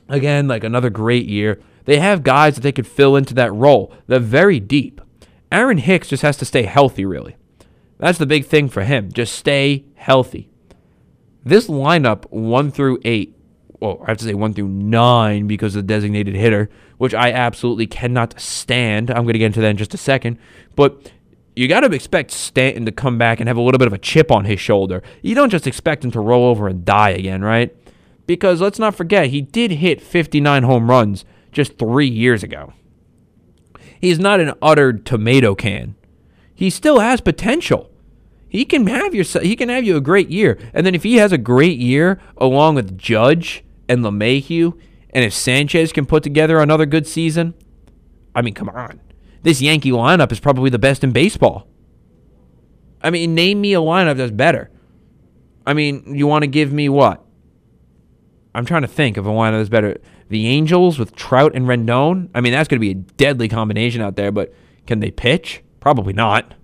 again, like another great year, they have guys that they could fill into that role. They're very deep. Aaron Hicks just has to stay healthy, really. That's the big thing for him. Just stay healthy. This lineup, one through eight, well, I have to say one through nine because of the designated hitter, which I absolutely cannot stand. I'm going to get into that in just a second. But you got to expect Stanton to come back and have a little bit of a chip on his shoulder. You don't just expect him to roll over and die again, right? Because let's not forget, he did hit 59 home runs just three years ago. He's not an utter tomato can. He still has potential. He can have your he can have you a great year, and then if he has a great year along with Judge and LeMahieu, and if Sanchez can put together another good season, I mean, come on this Yankee lineup is probably the best in baseball. I mean, name me a lineup that's better. I mean, you want to give me what? I'm trying to think of a lineup that's better. The Angels with Trout and Rendon. I mean, that's going to be a deadly combination out there, but can they pitch? Probably not.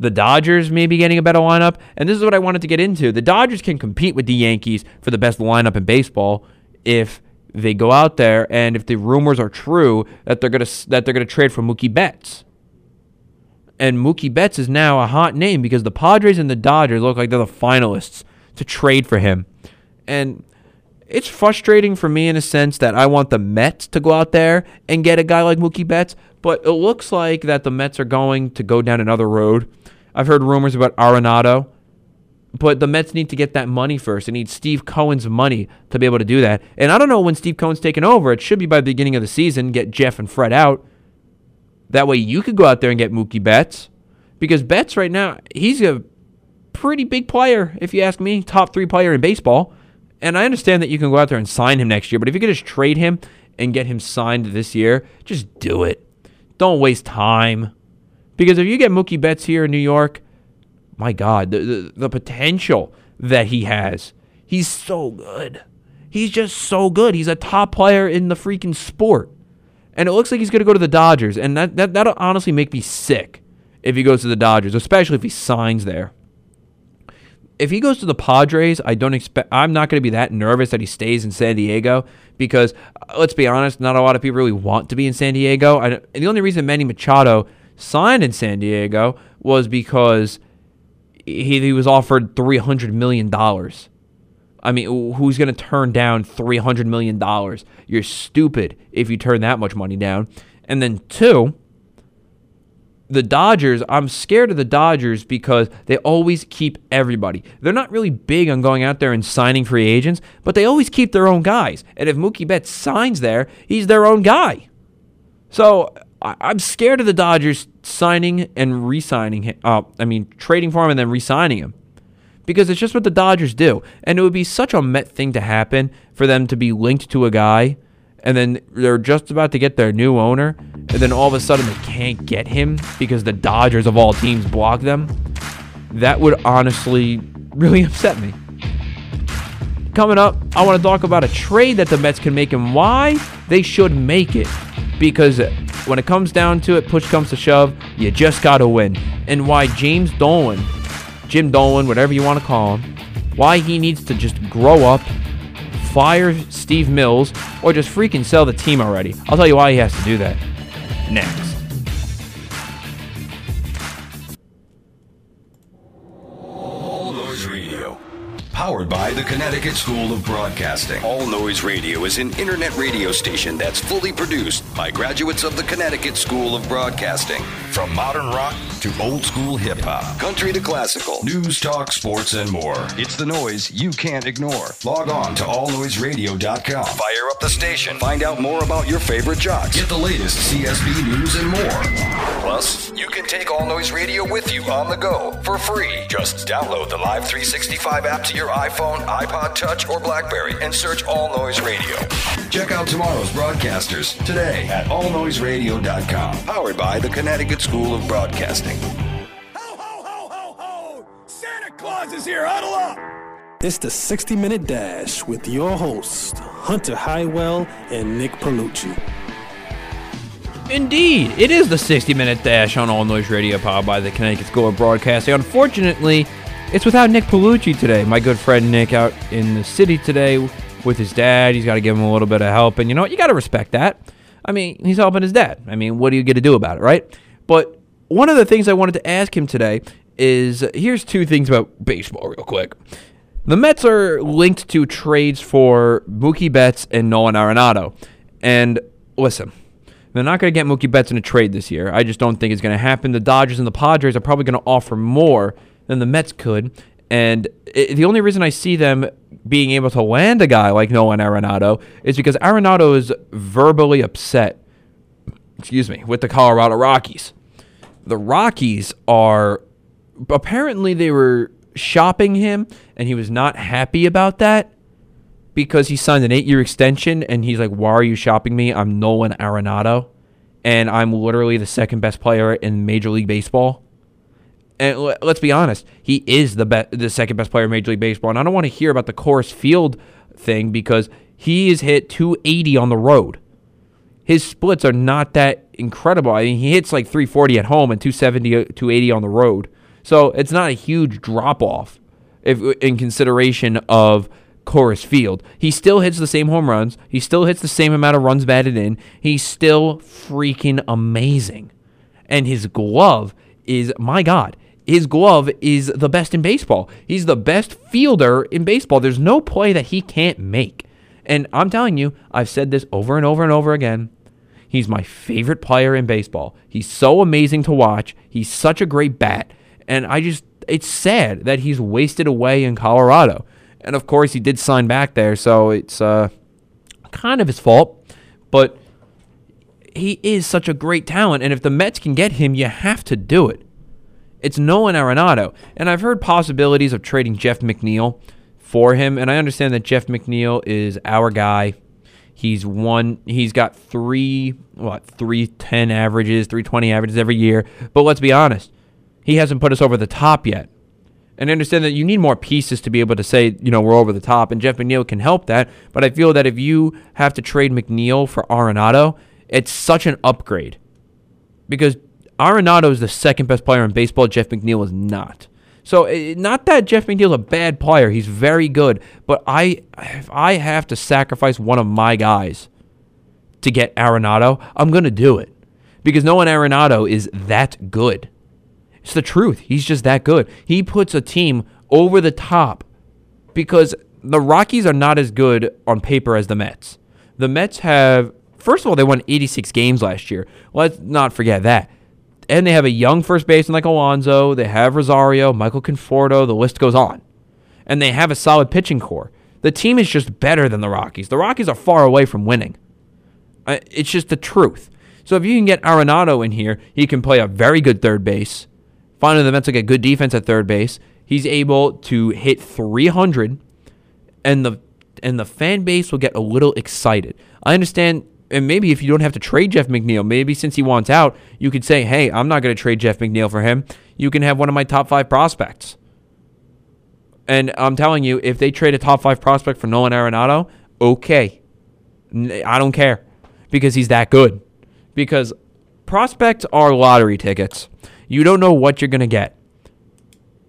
The Dodgers maybe getting a better lineup. And this is what I wanted to get into. The Dodgers can compete with the Yankees for the best lineup in baseball if they go out there and if the rumors are true that they're gonna that they're gonna trade for Mookie Betts. And Mookie Betts is now a hot name because the Padres and the Dodgers look like they're the finalists to trade for him. And it's frustrating for me in a sense that I want the Mets to go out there and get a guy like Mookie Betts, but it looks like that the Mets are going to go down another road. I've heard rumors about Arenado. but the Mets need to get that money first. They need Steve Cohen's money to be able to do that. And I don't know when Steve Cohen's taking over. It should be by the beginning of the season. Get Jeff and Fred out. That way you could go out there and get Mookie Betts. Because Betts right now, he's a pretty big player, if you ask me. Top three player in baseball. And I understand that you can go out there and sign him next year. But if you could just trade him and get him signed this year, just do it. Don't waste time. Because if you get Mookie Betts here in New York, my God, the, the, the potential that he has. He's so good. He's just so good. He's a top player in the freaking sport. And it looks like he's going to go to the Dodgers. And that, that, that'll honestly make me sick if he goes to the Dodgers, especially if he signs there. If he goes to the Padres, I don't expect. I'm not going to be that nervous that he stays in San Diego because, uh, let's be honest, not a lot of people really want to be in San Diego. I, the only reason Manny Machado signed in San Diego was because he, he was offered $300 million. I mean, who's going to turn down $300 million? You're stupid if you turn that much money down. And then, two, the Dodgers, I'm scared of the Dodgers because they always keep everybody. They're not really big on going out there and signing free agents, but they always keep their own guys. And if Mookie Betts signs there, he's their own guy. So I'm scared of the Dodgers signing and re-signing him. Uh, I mean, trading for him and then re-signing him because it's just what the Dodgers do, and it would be such a Met thing to happen for them to be linked to a guy, and then they're just about to get their new owner, and then all of a sudden they can't get him because the Dodgers of all teams block them. That would honestly really upset me. Coming up, I want to talk about a trade that the Mets can make and why they should make it. Because when it comes down to it, push comes to shove, you just got to win. And why James Dolan, Jim Dolan, whatever you want to call him, why he needs to just grow up, fire Steve Mills, or just freaking sell the team already. I'll tell you why he has to do that next. Powered by the Connecticut School of Broadcasting. All Noise Radio is an internet radio station that's fully produced by graduates of the Connecticut School of Broadcasting. From modern rock to old school hip hop, country to classical, news, talk, sports, and more. It's the noise you can't ignore. Log on to allnoiseradio.com. Fire up the station. Find out more about your favorite jocks. Get the latest CSB news and more. Plus, you can take All Noise Radio with you on the go for free. Just download the Live 365 app to your iPhone, iPod Touch, or Blackberry and search All Noise Radio. Check out tomorrow's broadcasters today at allnoiseradio.com. Powered by the Connecticut School of Broadcasting. Ho, ho, ho, ho, ho! Santa Claus is here. Huddle up. It's the 60 Minute Dash with your hosts, Hunter Highwell and Nick Palucci. Indeed, it is the 60 minute dash on All Noise Radio powered by the Connecticut School of Broadcasting. Unfortunately, it's without Nick Palucci today. My good friend Nick out in the city today with his dad. He's got to give him a little bit of help. And you know what? You got to respect that. I mean, he's helping his dad. I mean, what are you going to do about it, right? But one of the things I wanted to ask him today is here's two things about baseball, real quick. The Mets are linked to trades for Mookie Betts and Nolan Arenado. And listen, they're not going to get Mookie Betts in a trade this year. I just don't think it's going to happen. The Dodgers and the Padres are probably going to offer more than the Mets could. And it, the only reason I see them being able to land a guy like Nolan Arenado is because Arenado is verbally upset, excuse me, with the Colorado Rockies. The Rockies are apparently they were shopping him and he was not happy about that because he signed an eight year extension and he's like, Why are you shopping me? I'm Nolan Arenado and I'm literally the second best player in Major League Baseball. And let's be honest, he is the the second best player in Major League Baseball. And I don't want to hear about the Coors Field thing because he has hit 280 on the road. His splits are not that incredible. I mean, he hits like 340 at home and 270, uh, 280 on the road. So it's not a huge drop off if uh, in consideration of Coors Field. He still hits the same home runs. He still hits the same amount of runs batted in. He's still freaking amazing. And his glove is, my God, his glove is the best in baseball. He's the best fielder in baseball. There's no play that he can't make. And I'm telling you, I've said this over and over and over again. He's my favorite player in baseball. He's so amazing to watch. He's such a great bat. And I just, it's sad that he's wasted away in Colorado. And of course, he did sign back there, so it's uh, kind of his fault. But he is such a great talent, and if the Mets can get him, you have to do it. It's Nolan Arenado, and I've heard possibilities of trading Jeff McNeil for him, and I understand that Jeff McNeil is our guy. He's one. He's got three what three ten averages, three twenty averages every year. But let's be honest, he hasn't put us over the top yet. And I understand that you need more pieces to be able to say, you know, we're over the top, and Jeff McNeil can help that. But I feel that if you have to trade McNeil for Arenado, it's such an upgrade because Arenado is the second best player in baseball. Jeff McNeil is not. So eh, not that Jeff McNeil's a bad player. He's very good. But I, if I have to sacrifice one of my guys to get Arenado, I'm going to do it. Because no Nolan Arenado is that good. It's the truth. He's just that good. He puts a team over the top because the Rockies are not as good on paper as the Mets. The Mets have, first of all, they won 86 games last year. Let's not forget that. And they have a young first baseman like Alonso. They have Rosario, Michael Conforto. The list goes on. And they have a solid pitching core. The team is just better than the Rockies. The Rockies are far away from winning. Uh, it's just the truth. So if you can get Arenado in here, he can play a very good third base. Finally, the Mets will get good defense at third base. He's able to hit 300, and the and the fan base will get a little excited. I understand, and maybe if you don't have to trade Jeff McNeil, maybe since he wants out, you could say, "Hey, I'm not going to trade Jeff McNeil for him. You can have one of my top five prospects." And I'm telling you, if they trade a top five prospect for Nolan Arenado, okay, I don't care because he's that good. Because prospects are lottery tickets. You don't know what you're going to get.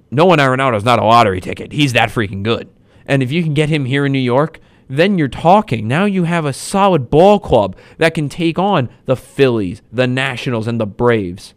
Nolan Arenado is not a lottery ticket. He's that freaking good. And if you can get him here in New York, then you're talking. Now you have a solid ball club that can take on the Phillies, the Nationals, and the Braves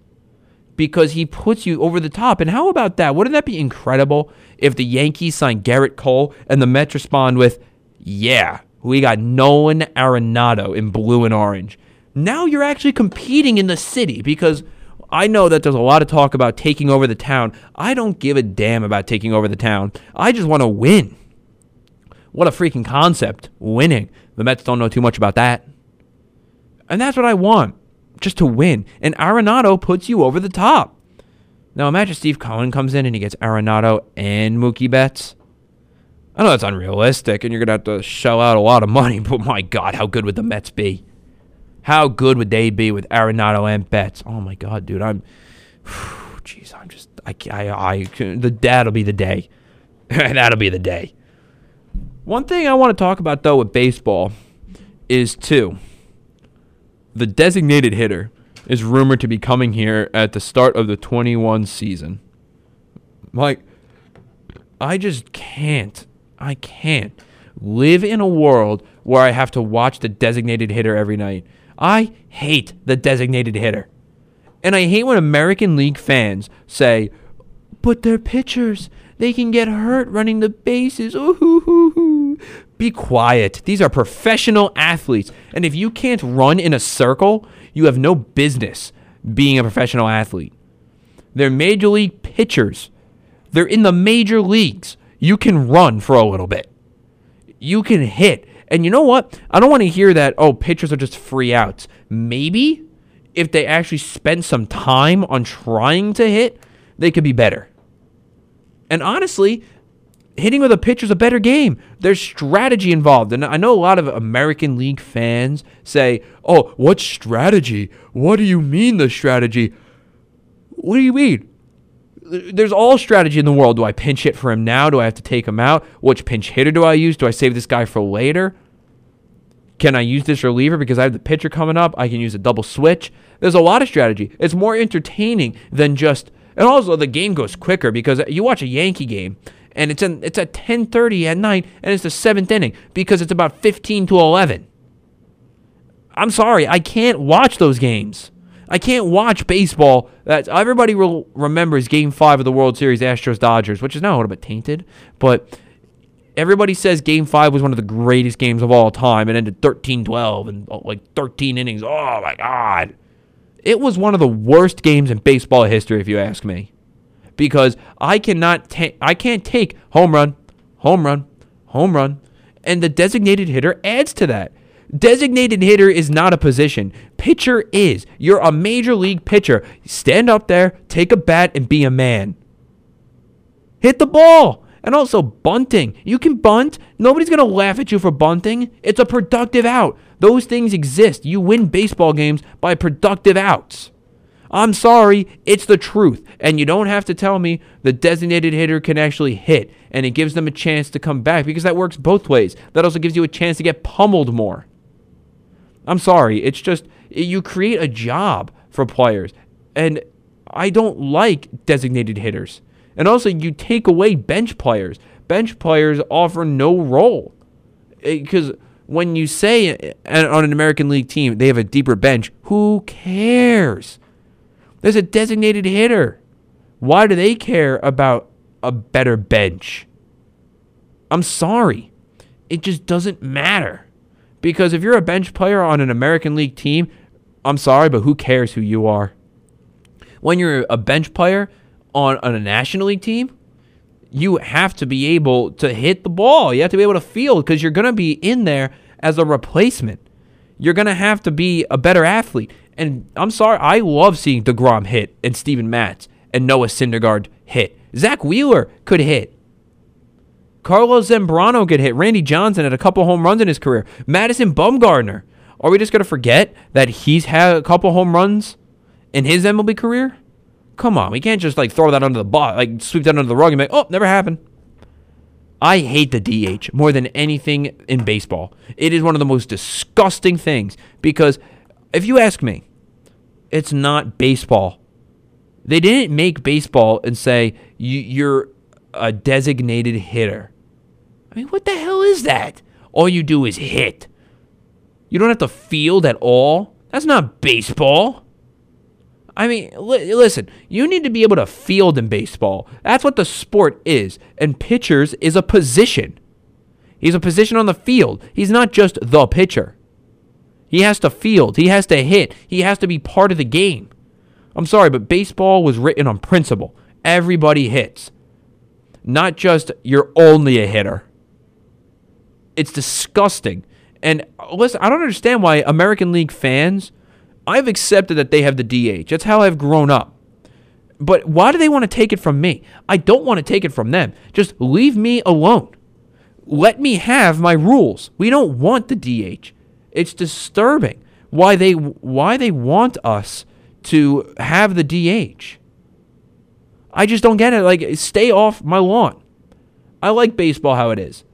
because he puts you over the top. And how about that? Wouldn't that be incredible if the Yankees sign Gerrit Cole and the Mets respond with, yeah, we got Nolan Arenado in blue and orange. Now you're actually competing in the city because I know that there's a lot of talk about taking over the town. I don't give a damn about taking over the town. I just want to win. What a freaking concept, winning. The Mets don't know too much about that. And that's what I want, just to win. And Arenado puts you over the top. Now imagine Steve Cohen comes in and he gets Arenado and Mookie Betts. I know that's unrealistic and you're going to have to shell out a lot of money, but my God, how good would the Mets be? How good would they be with Arenado and Betts? Oh my God, dude, I'm, jeez, I'm just, I, I, I, the that'll be the day. that'll be the day. One thing I want to talk about though with baseball is two. The designated hitter is rumored to be coming here at the start of the 21 season. Like, I just can't. I can't live in a world where I have to watch the designated hitter every night. I hate the designated hitter. And I hate when American League fans say, but they're pitchers. They can get hurt running the bases. Be quiet. These are professional athletes. And if you can't run in a circle, you have no business being a professional athlete. They're major league pitchers. They're in the major leagues. You can run for a little bit. You can hit. And you know what? I don't want to hear that, oh, pitchers are just free outs. Maybe if they actually spent some time on trying to hit, they could be better. And honestly, hitting with a pitcher is a better game. There's strategy involved. And I know a lot of American League fans say, oh, what strategy? What do you mean the strategy? What do you mean? There's all strategy in the world. Do I pinch hit for him now? Do I have to take him out? Which pinch hitter do I use? Do I save this guy for later? Can I use this reliever because I have the pitcher coming up? I can use a double switch. There's a lot of strategy. It's more entertaining than just and also the game goes quicker because you watch a Yankee game and it's in, it's at 10:30 at night and it's the 7th inning because it's about 15 to 11. I'm sorry, I can't watch those games. I can't watch baseball. That everybody will remembers Game Five of the World Series, Astros Dodgers, which is now a little bit tainted, but everybody says Game Five was one of the greatest games of all time. It ended 13-12 and oh, like 13 innings. Oh my God! It was one of the worst games in baseball history, if you ask me. because I cannot ta- I can't take home run, home run, home run, and the designated hitter adds to that. Designated hitter is not a position. Pitcher is. You're a major league pitcher. Stand up there, take a bat, and be a man. Hit the ball. And also bunting. You can bunt. Nobody's going to laugh at you for bunting. It's a productive out. Those things exist. You win baseball games by productive outs. I'm sorry, it's the truth. And you don't have to tell me the designated hitter can actually hit and it gives them a chance to come back because that works both ways. That also gives you a chance to get pummeled more. I'm sorry, it's just you create a job for players. And I don't like designated hitters. And also, you take away bench players. Bench players offer no role. Eh, because when you say on an American League team they have a deeper bench, who cares? There's a designated hitter. Why do they care about a better bench? I'm sorry. It just doesn't matter. Because if you're a bench player on an American League team, I'm sorry, but who cares who you are? When you're a bench player on, on a National League team, you have to be able to hit the ball. You have to be able to field because you're going to be in there as a replacement. You're going to have to be a better athlete. And I'm sorry, I love seeing DeGrom hit and Steven Matz and Noah Syndergaard hit. Zack Wheeler could hit. Carlos Zambrano could hit. Randy Johnson had a couple home runs in his career. Madison Bumgarner. Are we just going to forget that he's had a couple home runs in his MLB career? Come on, we can't just like throw that under the bus, like sweep that under the rug and be like, oh, never happened. I hate the DH more than anything in baseball. It is one of the most disgusting things because if you ask me, it's not baseball. They didn't make baseball and say you're a designated hitter. I mean, what the hell is that? All you do is hit. You don't have to field at all. That's not baseball. I mean, li- listen, you need to be able to field in baseball. That's what the sport is. And pitchers is a position. He's a position on the field. He's not just the pitcher. He has to field. He has to hit. He has to be part of the game. I'm sorry, but baseball was written on principle. Everybody hits. Not just you're only a hitter. It's disgusting. And listen, I don't understand why American League fans, I've accepted that they have the DH. That's how I've grown up. But why do they want to take it from me? I don't want to take it from them. Just leave me alone. Let me have my rules. We don't want the DH. It's disturbing why they why they want us to have the DH. I just don't get it. Like, stay off my lawn. I like baseball how it is.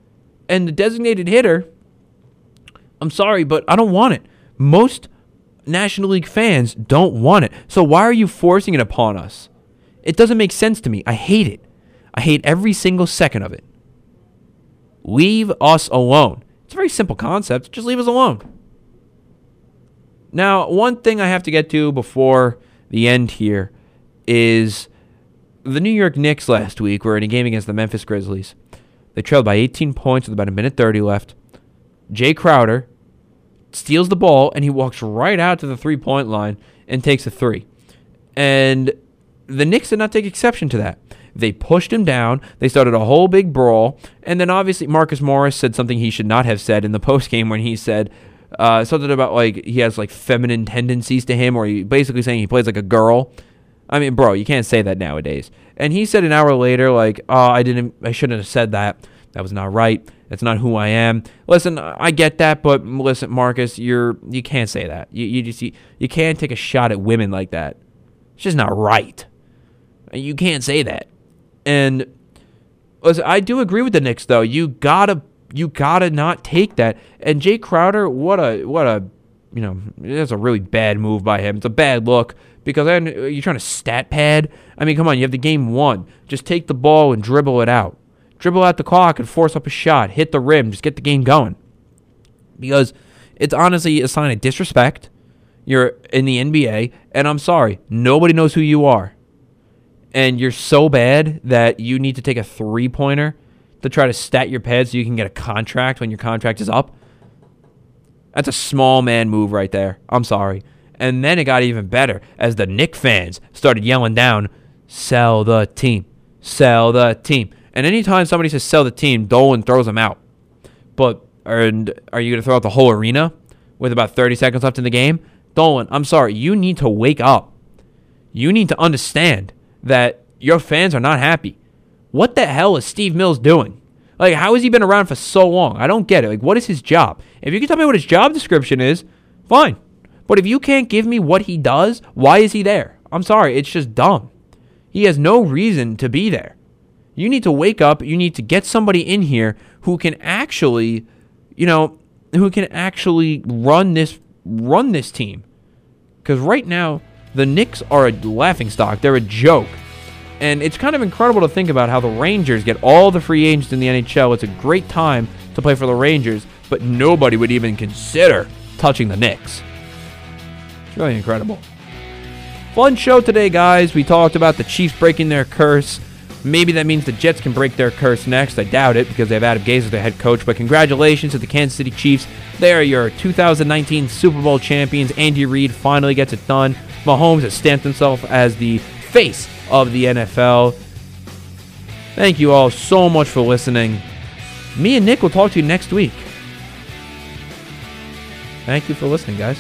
And the designated hitter, I'm sorry, but I don't want it. Most National League fans don't want it. So why are you forcing it upon us? It doesn't make sense to me. I hate it. I hate every single second of it. Leave us alone. It's a very simple concept. Just leave us alone. Now, one thing I have to get to before the end here is the New York Knicks last week were in a game against the Memphis Grizzlies. They trailed by 18 points with about a minute 30 left. Jae Crowder steals the ball and he walks right out to the three point line and takes a three. And the Knicks did not take exception to that. They pushed him down. They started a whole big brawl. And then obviously Marcus Morris said something he should not have said in the post game when he said uh, something about like he has like feminine tendencies to him, or he basically saying he plays like a girl. I mean, bro, you can't say that nowadays. And he said an hour later, like, oh, I didn't, I shouldn't have said that. That was not right. That's not who I am. Listen, I get that, but listen, Marcus, you're you can't say that. You you just you, you can't take a shot at women like that. It's just not right. You can't say that. And listen, I do agree with the Knicks though. You gotta you gotta not take that. And Jae Crowder, what a what a you know that's a really bad move by him. It's a bad look because then you're trying to stat pad. I mean, come on, you have the game won. Just take the ball and dribble it out. Dribble out the clock and force up a shot. Hit the rim. Just get the game going. Because it's honestly a sign of disrespect. You're in the NBA, and I'm sorry, nobody knows who you are. And you're so bad that you need to take a three pointer to try to stat your pads so you can get a contract when your contract is up. That's a small man move right there. I'm sorry. And then it got even better as the Knick fans started yelling down, sell the team, sell the team. And anytime somebody says sell the team, Dolan throws them out. But er, and are you going to throw out the whole arena with about 30 seconds left in the game? Dolan, I'm sorry, you need to wake up. You need to understand that your fans are not happy. What the hell is Steve Mills doing? Like, how has he been around for so long? I don't get it. Like, what is his job? If you can tell me what his job description is, fine. But if you can't give me what he does, why is he there? I'm sorry, it's just dumb. He has no reason to be there. You need to wake up. You need to get somebody in here who can actually, you know, who can actually run this run this team. Because right now, the Knicks are a laughingstock. They're a joke. And it's kind of incredible to think about how the Rangers get all the free agents in the NHL. It's a great time to play for the Rangers, but nobody would even consider touching the Knicks. It's really incredible. Fun show today, guys. We talked about the Chiefs breaking their curse. Maybe that means the Jets can break their curse next. I doubt it because they have Adam Gase as their head coach. But congratulations to the Kansas City Chiefs. They are your 2019 Super Bowl champions. Andy Reid finally gets it done. Mahomes has stamped himself as the face of the NFL. Thank you all so much for listening. Me and Nick will talk to you next week. Thank you for listening, guys.